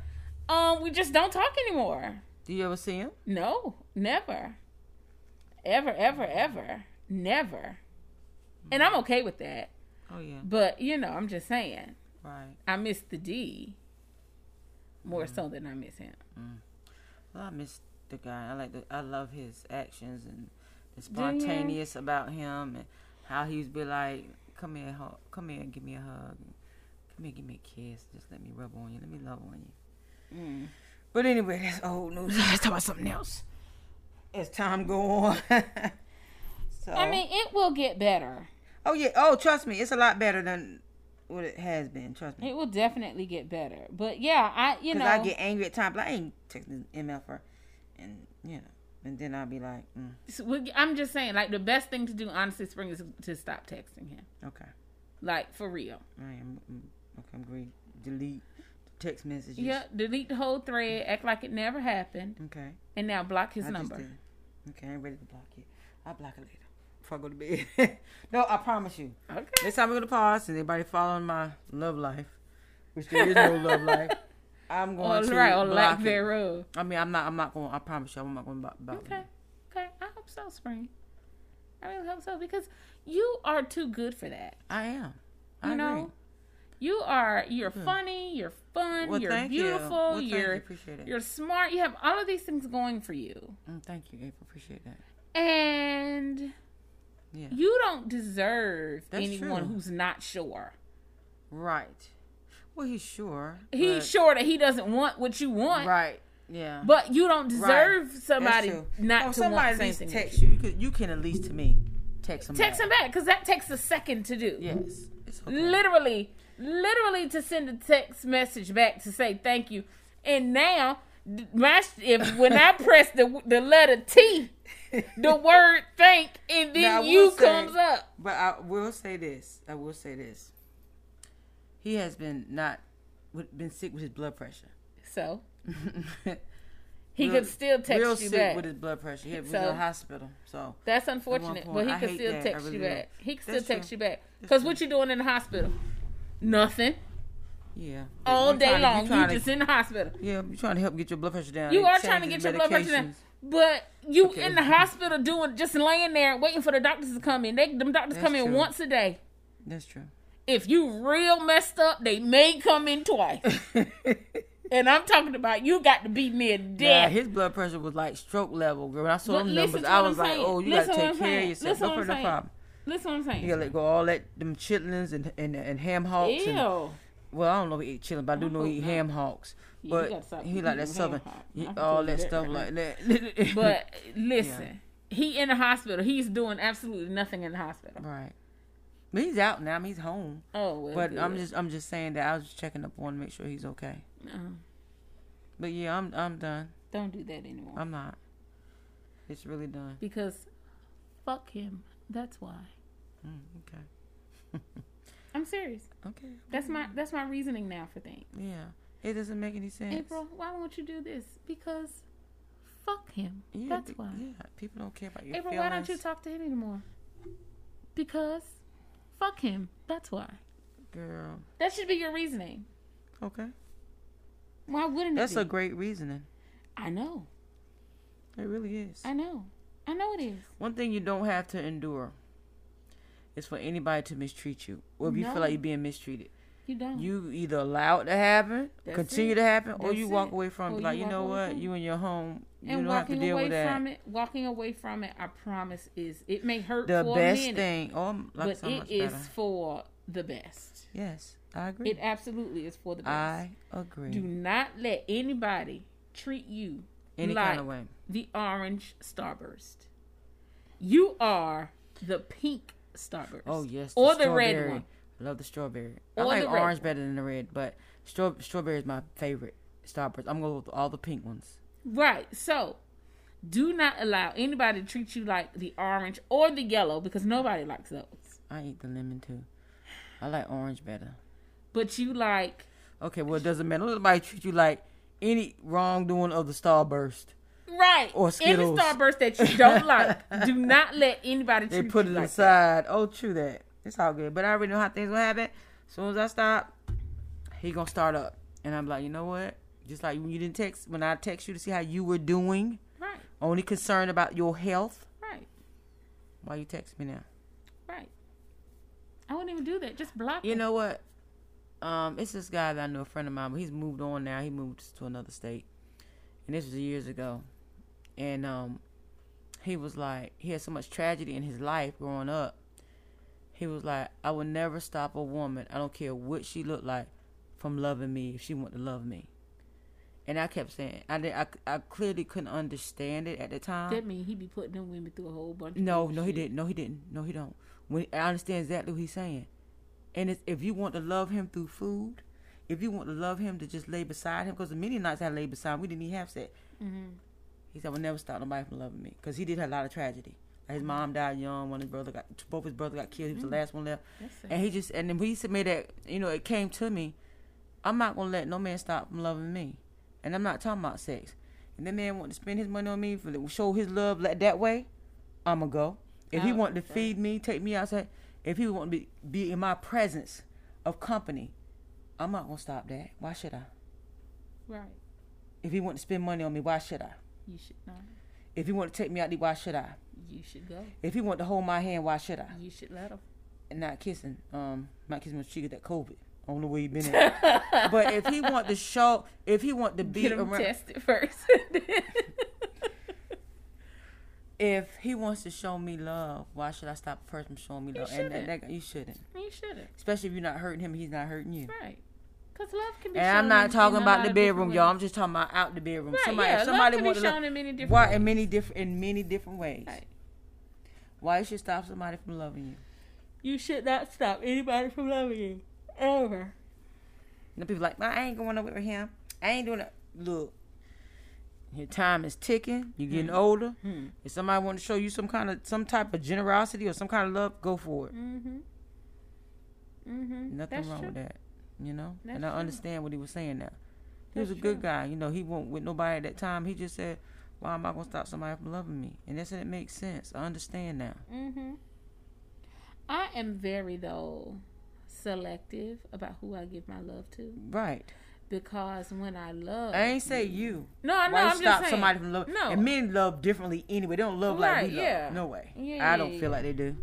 Um, we just don't talk anymore. Do you ever see him? No, never, ever, ever, ever, never. And I'm okay with that. Oh yeah, But you know, I'm just saying, right. I miss the D more so than I miss him. Well, I miss the guy. I like the. I love his actions and ya? spontaneous about him and how he to be like, "Come here, hu- come here, and give me a hug. Come here, give me a kiss. Just let me rub on you. Let me love on you." Mm. But anyway, that's old news. (laughs) Let's talk about something else. As time go on. (laughs) so I mean, it will get better. oh yeah, oh trust me, it's a lot better than what it has been. Trust me. It will definitely get better. But yeah, I you know I get angry at times. Like, I ain't texting MF for, and you know, and then I'll be like, mm, so I'm just saying, like the best thing to do, honestly, spring is to stop texting him. okay. Like for real. I am mm, okay. I'm great. Delete the text messages. Yeah, delete the whole thread, act like it never happened, Okay. and now block his I number. Okay, I ain't ready to block it. I'll block it later before I go to bed. (laughs) no, I promise you. Okay. Next time we're gonna pause, and anybody following my love life, which there is no love life, (laughs) I'm Or going to right, or lack it. thereof. I mean, I'm not. I'm not going. I promise you, I'm not going block Okay. Okay. I hope so, Spring. I really hope so because you are too good for that. I am. I You know, agree. you are. You're funny. You're fun. Well, you're thank you. beautiful. Well, thank you. You're Appreciate it. you're smart. You have all of these things going for you, Mm, thank you, April. Appreciate that. and Yeah. you don't deserve That's anyone true. who's not sure. Right. Well, he's sure. He's sure that he doesn't want what you want, Right. Yeah. but you don't deserve Right. somebody not Oh, to somebody want the text you. you. Could, you can at least to me text him. Text back. him back because that takes a second to do. Yes. It's okay. literally, literally to send a text message back to say thank you. And now, my if when I (laughs) press the the letter T, the word thank, and then Now, you say- comes up. But I will say this. I will say this. He has been not been sick with his blood pressure. So (laughs) he Real- could still text real you sick back. with his blood pressure. He was So- in the hospital. So That's unfortunate, but he could still. Text really you back. He could still That's text true. you back. Because what you doing in the hospital? Nothing. yeah, All day to- long, you trying to- just in the hospital. Yeah, you're trying to help get your blood pressure down. You are trying to get your blood pressure down. But you Okay. in the hospital doing just laying there waiting for the doctors to come in. They them doctors That's come in true. once a day. That's true. If you real messed up, they may come in twice. (laughs) and I'm talking about you got to be near Yeah, death. his blood pressure was like stroke level. Girl, when I saw But them numbers, I was like, oh, you Listen gotta take care saying. of yourself. Listen No, what for I'm saying. problem. Listen what I'm saying. You gotta let go all that them chitlins and and, and ham hocks. And, well, I don't know if he eat chitlins, but I do I know he eat ham hocks. Yeah, But he like that southern, he- all that that stuff right like that. But (laughs) listen, he in the hospital. He's doing absolutely nothing in the hospital. right, but he's out now. I mean, he's home. Oh, well, But I'm just I'm just saying that I was just checking up on him, to make sure he's okay. Uh, But yeah, I'm I'm done. don't do that anymore. I'm not. It's really done. because fuck him. That's why. Mm, okay. (laughs) I'm serious. Okay. That's my that's my reasoning now for things. Yeah. It doesn't make any sense. April, why won't you do this? Because fuck him. Yeah, That's why. Yeah, people don't care about your April, feelings. why don't you talk to him anymore? Because fuck him. That's why. Girl. That should be your reasoning. Okay. Why wouldn't That's it be? a great reasoning. I know. It really is. I know. I know it is. One thing you don't have to endure is for anybody to mistreat you, or if you No. feel like you're being mistreated. You don't. You either allow it to happen, That's continue it. to happen, or That's you walk it. away from it. Like you walk know what, from you and your home, you and don't have to walking away from it, walking away from it, I promise is it may hurt the for best a minute, thing, oh, but so it is better. for the best. Yes, I agree. It absolutely is for the best. I agree. Do not let anybody treat you Any like kind of way. the orange starburst. You are the pink starburst. Oh yes, or the red one. I love the strawberry. I like orange one. better than the red, but straw- strawberry is my favorite starburst. I'm going with all the pink ones. Right. So, do not allow anybody to treat you like the orange or the yellow because nobody likes those. I eat the lemon too. I like orange better. But you like Okay, well it doesn't matter. Nobody treat you like any wrongdoing of the starburst. right Or any starburst that you don't like. (laughs) Do not let anybody They put it like aside. Oh, true that. It's all good. But I already know how things will happen. As soon as I stop, he gonna start up, and I'm like, you know what? Just like when you didn't text, when I text you to see how you were doing. Right. only concerned about your health. Right. Why you text me now? Right. I wouldn't even do that. Just block. You know what? Um, it's this guy that I know, a friend of mine, but he's moved on now. He moved to another state, and this was years ago. And um, he was like, he had so much tragedy in his life growing up. He was like, I would never stop a woman. I don't care what she looked like, from loving me if she wanted to love me. And I kept saying, I did, I, I clearly couldn't understand it at the time. That mean he be putting them women through a whole bunch. Of No, no, he didn't. No, he didn't. No, he don't. When I understand exactly what he's saying, and it's, if you want to love him through food, if you want to love him to just lay beside him, because the many nights I laid beside him, we didn't even have sex. Mhm. He said, "I would never stop nobody from loving me," because he did have a lot of tragedy. Like his mom died young. One of his brother got, both his brother got killed. He was the last one left, and he just, and then when he said made that, you know, it came to me. I'm not gonna let no man stop from loving me, and I'm not talking about sex. And that man want to spend his money on me for show his love like that way. I'ma go. If he Oh, want to feed me, take me outside. If he want to be, be in my presence of company, I'm not gonna stop that. Why should I? Right. If he want to spend money on me, why should I? You should not. If he want to take me out, eat, why should I? You should go. If he want to hold my hand, why should I? You should let him. And not kissing, um, not kissing his cheek that COVID. I don't he been at. (laughs) but if he want to show, if he want to be Get him around, tested first. (laughs) if he wants to show me love, why should I stop a person from showing me You love? And that, that, you shouldn't, you shouldn't. especially if you're not hurting him, he's not hurting you. Right. Because love can be And I'm not talking about the bedroom, y'all. I'm just talking about out the bedroom. Right, somebody, yeah, somebody love can be shown in many different why ways. in many different in many different ways. Right. Why you should stop somebody from loving you? You should not stop anybody from loving you. Ever. And the people like, "Man, I ain't going nowhere with him. I ain't doing it. Look, your time is ticking. You're getting older. Hmm. If somebody want to show you some kind of some type of generosity or some kind of love, go for it. Mm-hmm. Mm-hmm. Nothing That's wrong true. with that. You know? That's and I true. understand what he was saying now. He was a good true. guy. You know, he won't with nobody at that time. He just said, Why am I gonna stop somebody from loving me? And that's it makes sense. I understand now. Mm-hmm. I am very though selective about who I give my love to Right. because when I love, I ain't say you. No, I know. I'm stop just saying. somebody from loving? No. And men love differently anyway. They don't love like Right, we love. No way. Yeah, I don't yeah, feel yeah. like they do.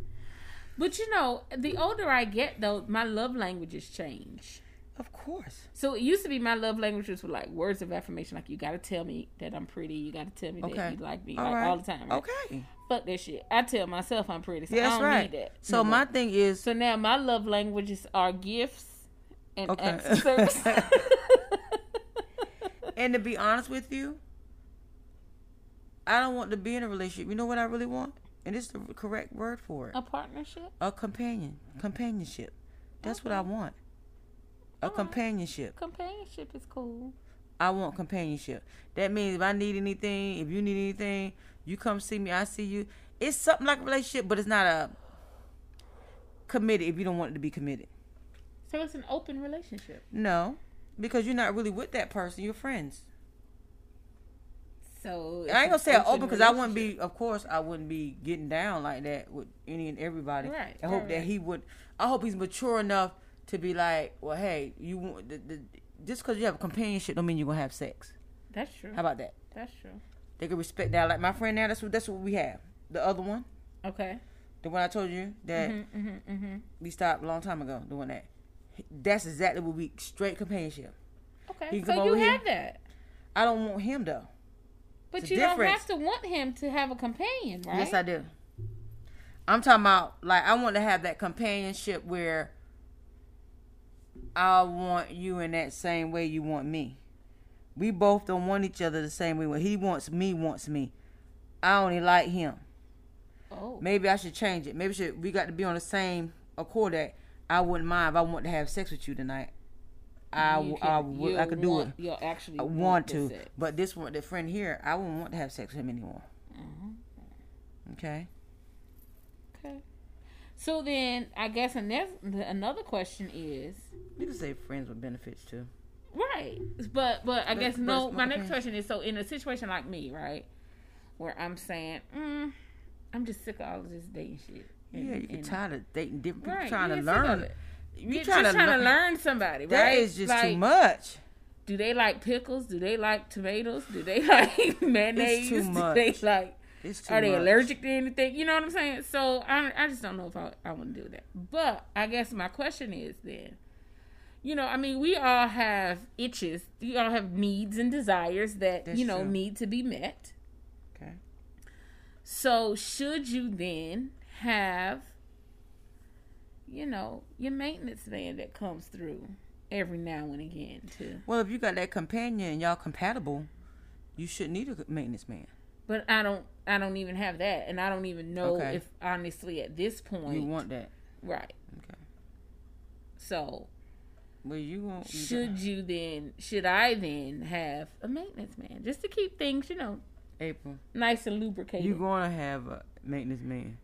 But you know, the older I get, though, my love languages change. Of course. So it used to be my love languages were like words of affirmation, like you gotta tell me that I'm pretty, you gotta tell me Okay. that you like me, All like right. all the time. Right? Okay. Fuck that shit. I tell myself I'm pretty, so Yeah, I that's don't right. need that. So no my more. thing is, so now my love languages are gifts and Okay. acts of service. and to be honest with you, I don't want to be in a relationship. You know what I really want? And it's the correct word for it. a partnership. A companion. Companionship. That's what I want. A Alright. companionship. Companionship is cool. I want companionship. That means if I need anything, if you need anything, you come see me, I see you. It's something like a relationship, but it's not a committed if you don't want it to be committed. So it's an open relationship. No. Because you're not really with that person, you're friends. So I ain't gonna say open because I wouldn't be. Of course, I wouldn't be getting down like that with any and everybody. Right, I hope right, that he would. I hope he's mature enough to be like, well, hey, you want the, the, just because you have a companionship don't mean you're gonna have sex. That's true. How about that? That's true. They can respect that. Like my friend now, that's what that's what we have. The other one, Okay. the one I told you that Mm-hmm, mm-hmm, mm-hmm. we stopped a long time ago doing that. That's exactly what we straight companionship. Okay. He So you over here. have that. I don't want him though. But It's you don't have to want him to have a companion, right? Yes, I do. I'm talking about like I want to have that companionship where I want you in that same way you want me. We both don't want each other the same way. When he wants me, wants me. I only like him. Oh. Maybe I should change it. Maybe should we got to be on the same accord that I wouldn't mind if I want to have sex with you tonight. I, You can- I, would, I you'll could do it. You'll actually I want, want to, sex. but this one, the friend here, I wouldn't want to have sex with him anymore. Mm-hmm. Okay. Okay. So then, I guess another another question is You can say friends with benefits too. Right, but but I But- guess no. My next question is so in a situation like me, right, where I'm saying, mm, I'm just sick of all of this dating shit. And- Yeah, you get and- tired of dating different people, Right, trying to learn. You're trying to trying to learn. learn somebody, That right? is just too much. Do they like pickles? Do they like tomatoes? Do they (laughs) like mayonnaise? too Do much. they like? It's too Are they much. allergic to anything? You know what I'm saying? So I, I just don't know if I, I want to do that. But I guess my question is then, you know, I mean, we all have itches. We all have needs and desires that That's you know true. need to be met. Okay. So should you then have, you know, your maintenance man that comes through every now and again too? Well, if you got that companion and y'all compatible, you shouldn't need a maintenance man. But I don't. I don't even have that, and I don't even know Okay. if honestly at this point, You want that. right? Okay. So Well, you. You should you then? Should I then have a maintenance man just to keep things, you know, April, nice and lubricated? You're going to have a maintenance man.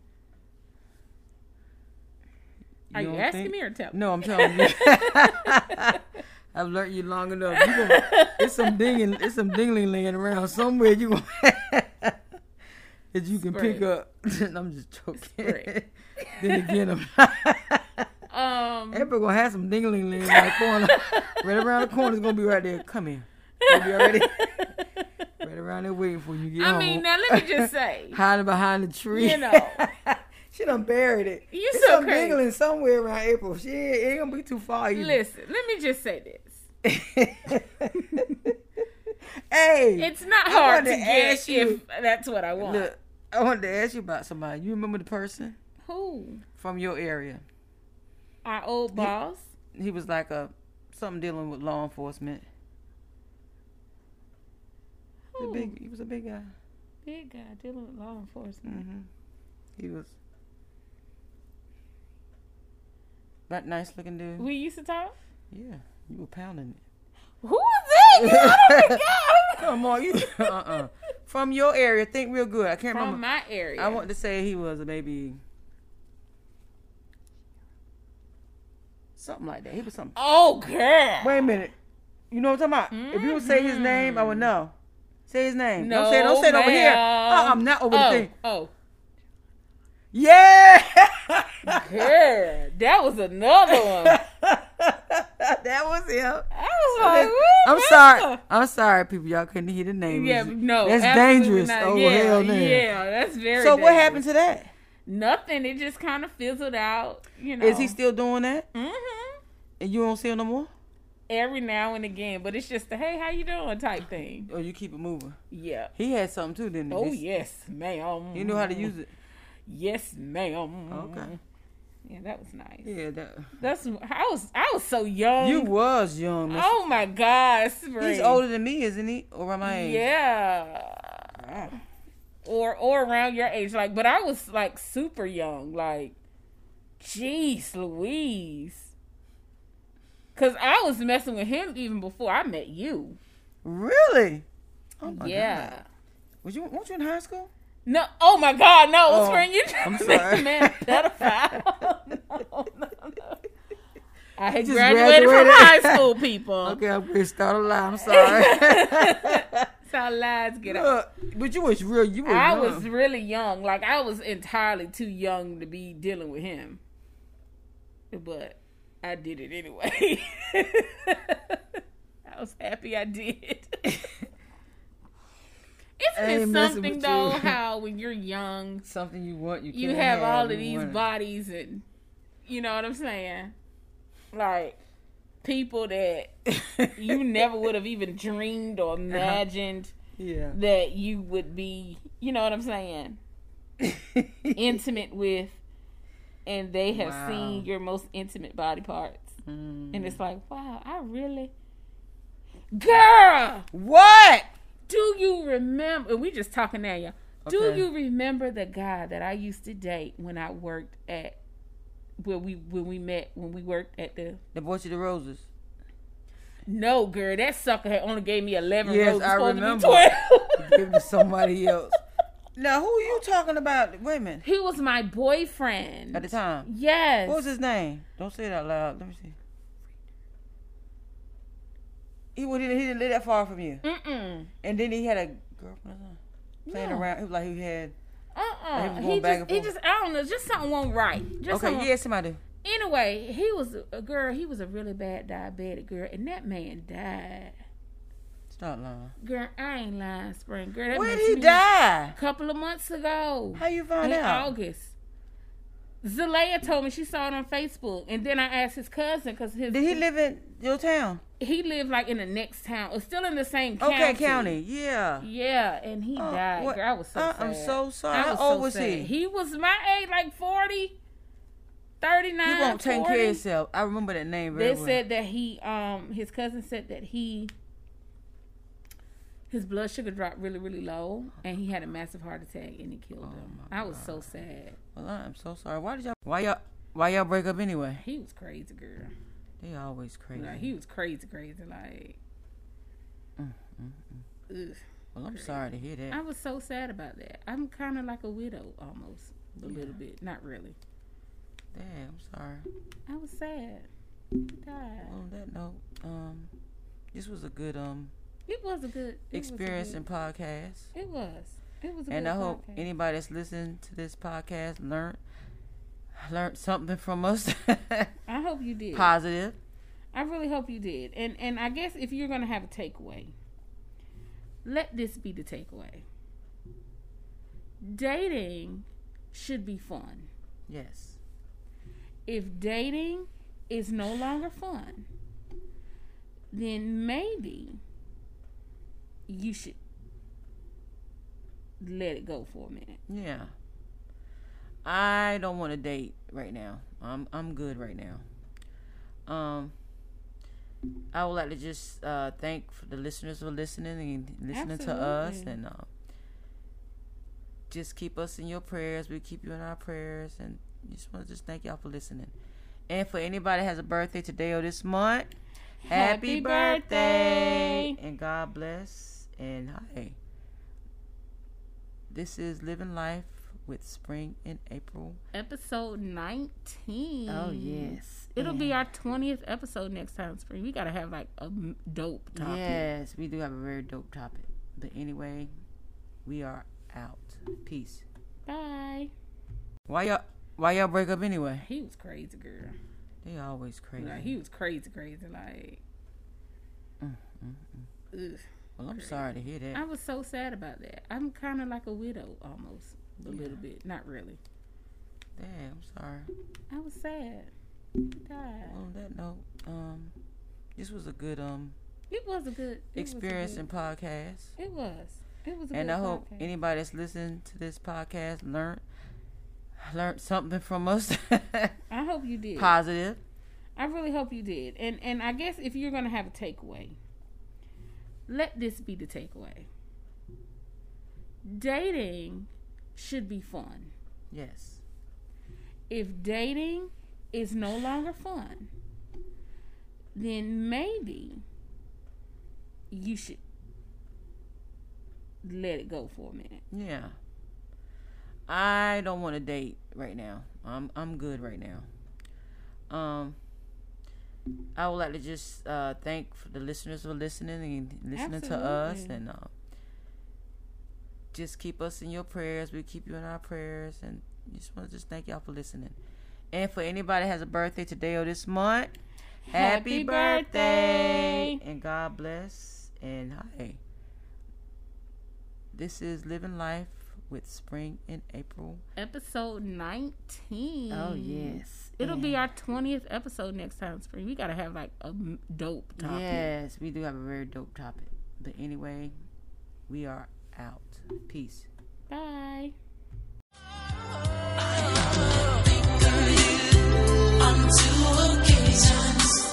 Are you asking think? me or telling? No, I'm telling you. (laughs) I've learned you long enough. You gonna, it's some dinging, it's some dingling laying around somewhere. You gonna (laughs) that you can pick up. (laughs) I'm just joking. Then again, I'm Um, April gonna have some dingling around the corner. (laughs) right around the corner, is gonna be right there. Come here. Gonna be already (laughs) right around there waiting for you get I home. mean, now let me just (laughs) say, hiding behind the tree. You know. she done buried it. You It's so some crazy. dingling somewhere around April. She ain't, it ain't gonna be too far either. listen, let me just say this: hey, it's not I hard to to get ask you- if that's what I want. look, I wanted to ask you about somebody. You remember the person Who? from your area? Our old boss? He was like a something dealing with law enforcement. The big, he was a big guy. Big guy dealing with law enforcement. hmm He was, but nice looking dude. We used to talk. yeah, you were pounding it. Who was that? You I don't. Come on, you. Uh uh From your area, think real good. I can't From remember. From my area. I want to say he was a maybe something like that. He was something. Oh, girl. Wait a minute. You know what I'm talking about? If you would say his name, I would know. Say his name. No, don't say don't say it over here. Uh, I'm not over oh, the thing. Oh, Yeah. girl. That was another one. (laughs) that was him. I was like, (laughs) "Woo, I'm sorry. I'm sorry, people. Y'all couldn't hear the name. Yeah, no. that's dangerous. not. Oh yeah, hell no. Yeah, that's very So what happened to that? Nothing. It just kind of fizzled out, you know. Is he still doing that? Mm-hmm. And you don't see him no more? every now and again, but it's just a hey, how you doing type thing. Or you keep it moving. Yeah. He had something too, didn't he? Oh This- yes, ma'am. You knew how to use it. Yes, ma'am. Okay. Yeah, that was nice. Yeah, that. That's I was I was so young. You was young. Miss- Oh my God, Spring. He's older than me, isn't he? Or am I? age? Yeah. Or or around your age, like, but I was like super young, like, jeez, Louise. Cause I was messing with him even before I met you. Really? Oh my yeah. God. Was you? Weren't you in high school? No, oh my God, no, Oh, Spring, you I'm trying to make sorry. man pedophile. no, no, no. I had graduated, graduated. from high school, people. (laughs) Okay, I'm gonna start a lie. I'm sorry. (laughs) How lies get out. But you was real. You were. I young. was really young. Like I was entirely too young to be dealing with him. But I did it anyway. (laughs) I was happy I did. (laughs) Isn't it something though you. (laughs) how when you're young something you want. You, you can't have all of these bodies and you know what I'm saying? Like people that (laughs) you never would have even dreamed or imagined Yeah. that you would be, you know what I'm saying, (laughs) intimate with, and they have Wow. seen your most intimate body parts. Mm. And it's like, wow, I really. Girl, What? do you remember? and We just talking now, y'all. Do you remember the guy that I used to date when I worked at where we when we met when we worked at the The boy to the roses. No girl, that sucker had only gave me eleven Yes, roses. I supposed to be remember. 12. Give to somebody else. (laughs) Now, who are you talking about? Women He was my boyfriend. at the time. Yes. What was his name? Don't say it out loud. Let me see. He would he didn't live that far from you, Mm-mm. and then he had a girlfriend playing around. He was like he had. Uh-uh. He He, just, he just, I don't know, just something went right. Just okay, something- yeah, somebody. Anyway, he was a girl. He was a really bad diabetic girl, and that man died. Stop lying. Girl, I ain't lying, Spring. Girl, that When did he die? A couple of months ago. How you find in out? August. Zalea told me she saw it on Facebook, and then I asked his cousin because his Did he live in your town? he lived like in the next town, or still in the same county. Okay, county. Yeah. Yeah, and he Oh, died. what- Girl, I was so I- sad. I'm so sorry. I How was old so was he? sad. He was my age, like 40, 39, He won't take 40. care of himself. I remember that name very They well. said that he, um, his cousin said that he, his blood sugar dropped really, really low, and he had a massive heart attack, and it killed him. Oh my I was so sad. well, I'm so sorry. Why did y'all? Why y'all? Why y'all break up anyway? He was crazy, girl. They always crazy. Like he was crazy, crazy. Like, Mm, ugh. well, I'm sorry to hear that. I was so sad about that. I'm kind of like a widow, almost a Yeah. little bit. Not really. Damn, I'm sorry. I was sad. He died. On that note, um, this was a good um It was a good was a experience good- and podcast, It was. It was. A and I hope podcast. anybody that's listening to this podcast learned learned something from us, (laughs) I hope you did. positive. I really hope you did. And and I guess if you're gonna have a takeaway, let this be the takeaway. Dating should be fun. Yes. If dating is no longer fun, then maybe you should let it go for a minute. Yeah. I don't want to date right now. I'm I'm good right now. Um I would like to just uh thank for the listeners for listening and listening to us and uh, just keep us in your prayers. We keep you in our prayers and just want to just thank y'all for listening. And for anybody that has a birthday today or this month, happy, birthday. and God bless and hi. This is Living Life with Spring in April. Episode 19. Oh yes, It'll be our 20th episode next time, Spring. We got to have like a dope topic. Yes, we do have a very dope topic. But anyway, we are out. Peace. Bye. Why y'all why y'all break up anyway? He was crazy, girl. They always crazy. Like, he was crazy, crazy. Like, Mm, ugh. well, I'm sorry to hear that. I was so sad about that. I'm kind of like a widow almost, a Yeah. little bit. Not really. Damn, I'm sorry. I was sad. He died. On that note, um, this was a good um It was a good experience and podcast. It was. It was. A And I hope anybody that's listening to this podcast learned learned something from us (laughs) I hope you did. positive. I really hope you did. And and I guess if you're gonna have a takeaway, let this be the takeaway. Dating should be fun. Yes. If dating is no longer fun, then maybe you should let it go for a minute. Yeah. I don't want to date right now. I'm I'm good right now. Um I would like to just uh thank the listeners for listening and listening to us and uh just keep us in your prayers. We keep you in our prayers and just want to just thank y'all for listening. And for anybody that has a birthday today or this month, happy, Happy birthday. birthday. and God bless and hi. This is living life with Spring in April. Episode 19. Oh, yes. It'll yeah. be our 20th episode next time, Spring. We got to have like a dope topic. Yes, we do have a very dope topic. But anyway, we are out. Peace. Bye. two occasions.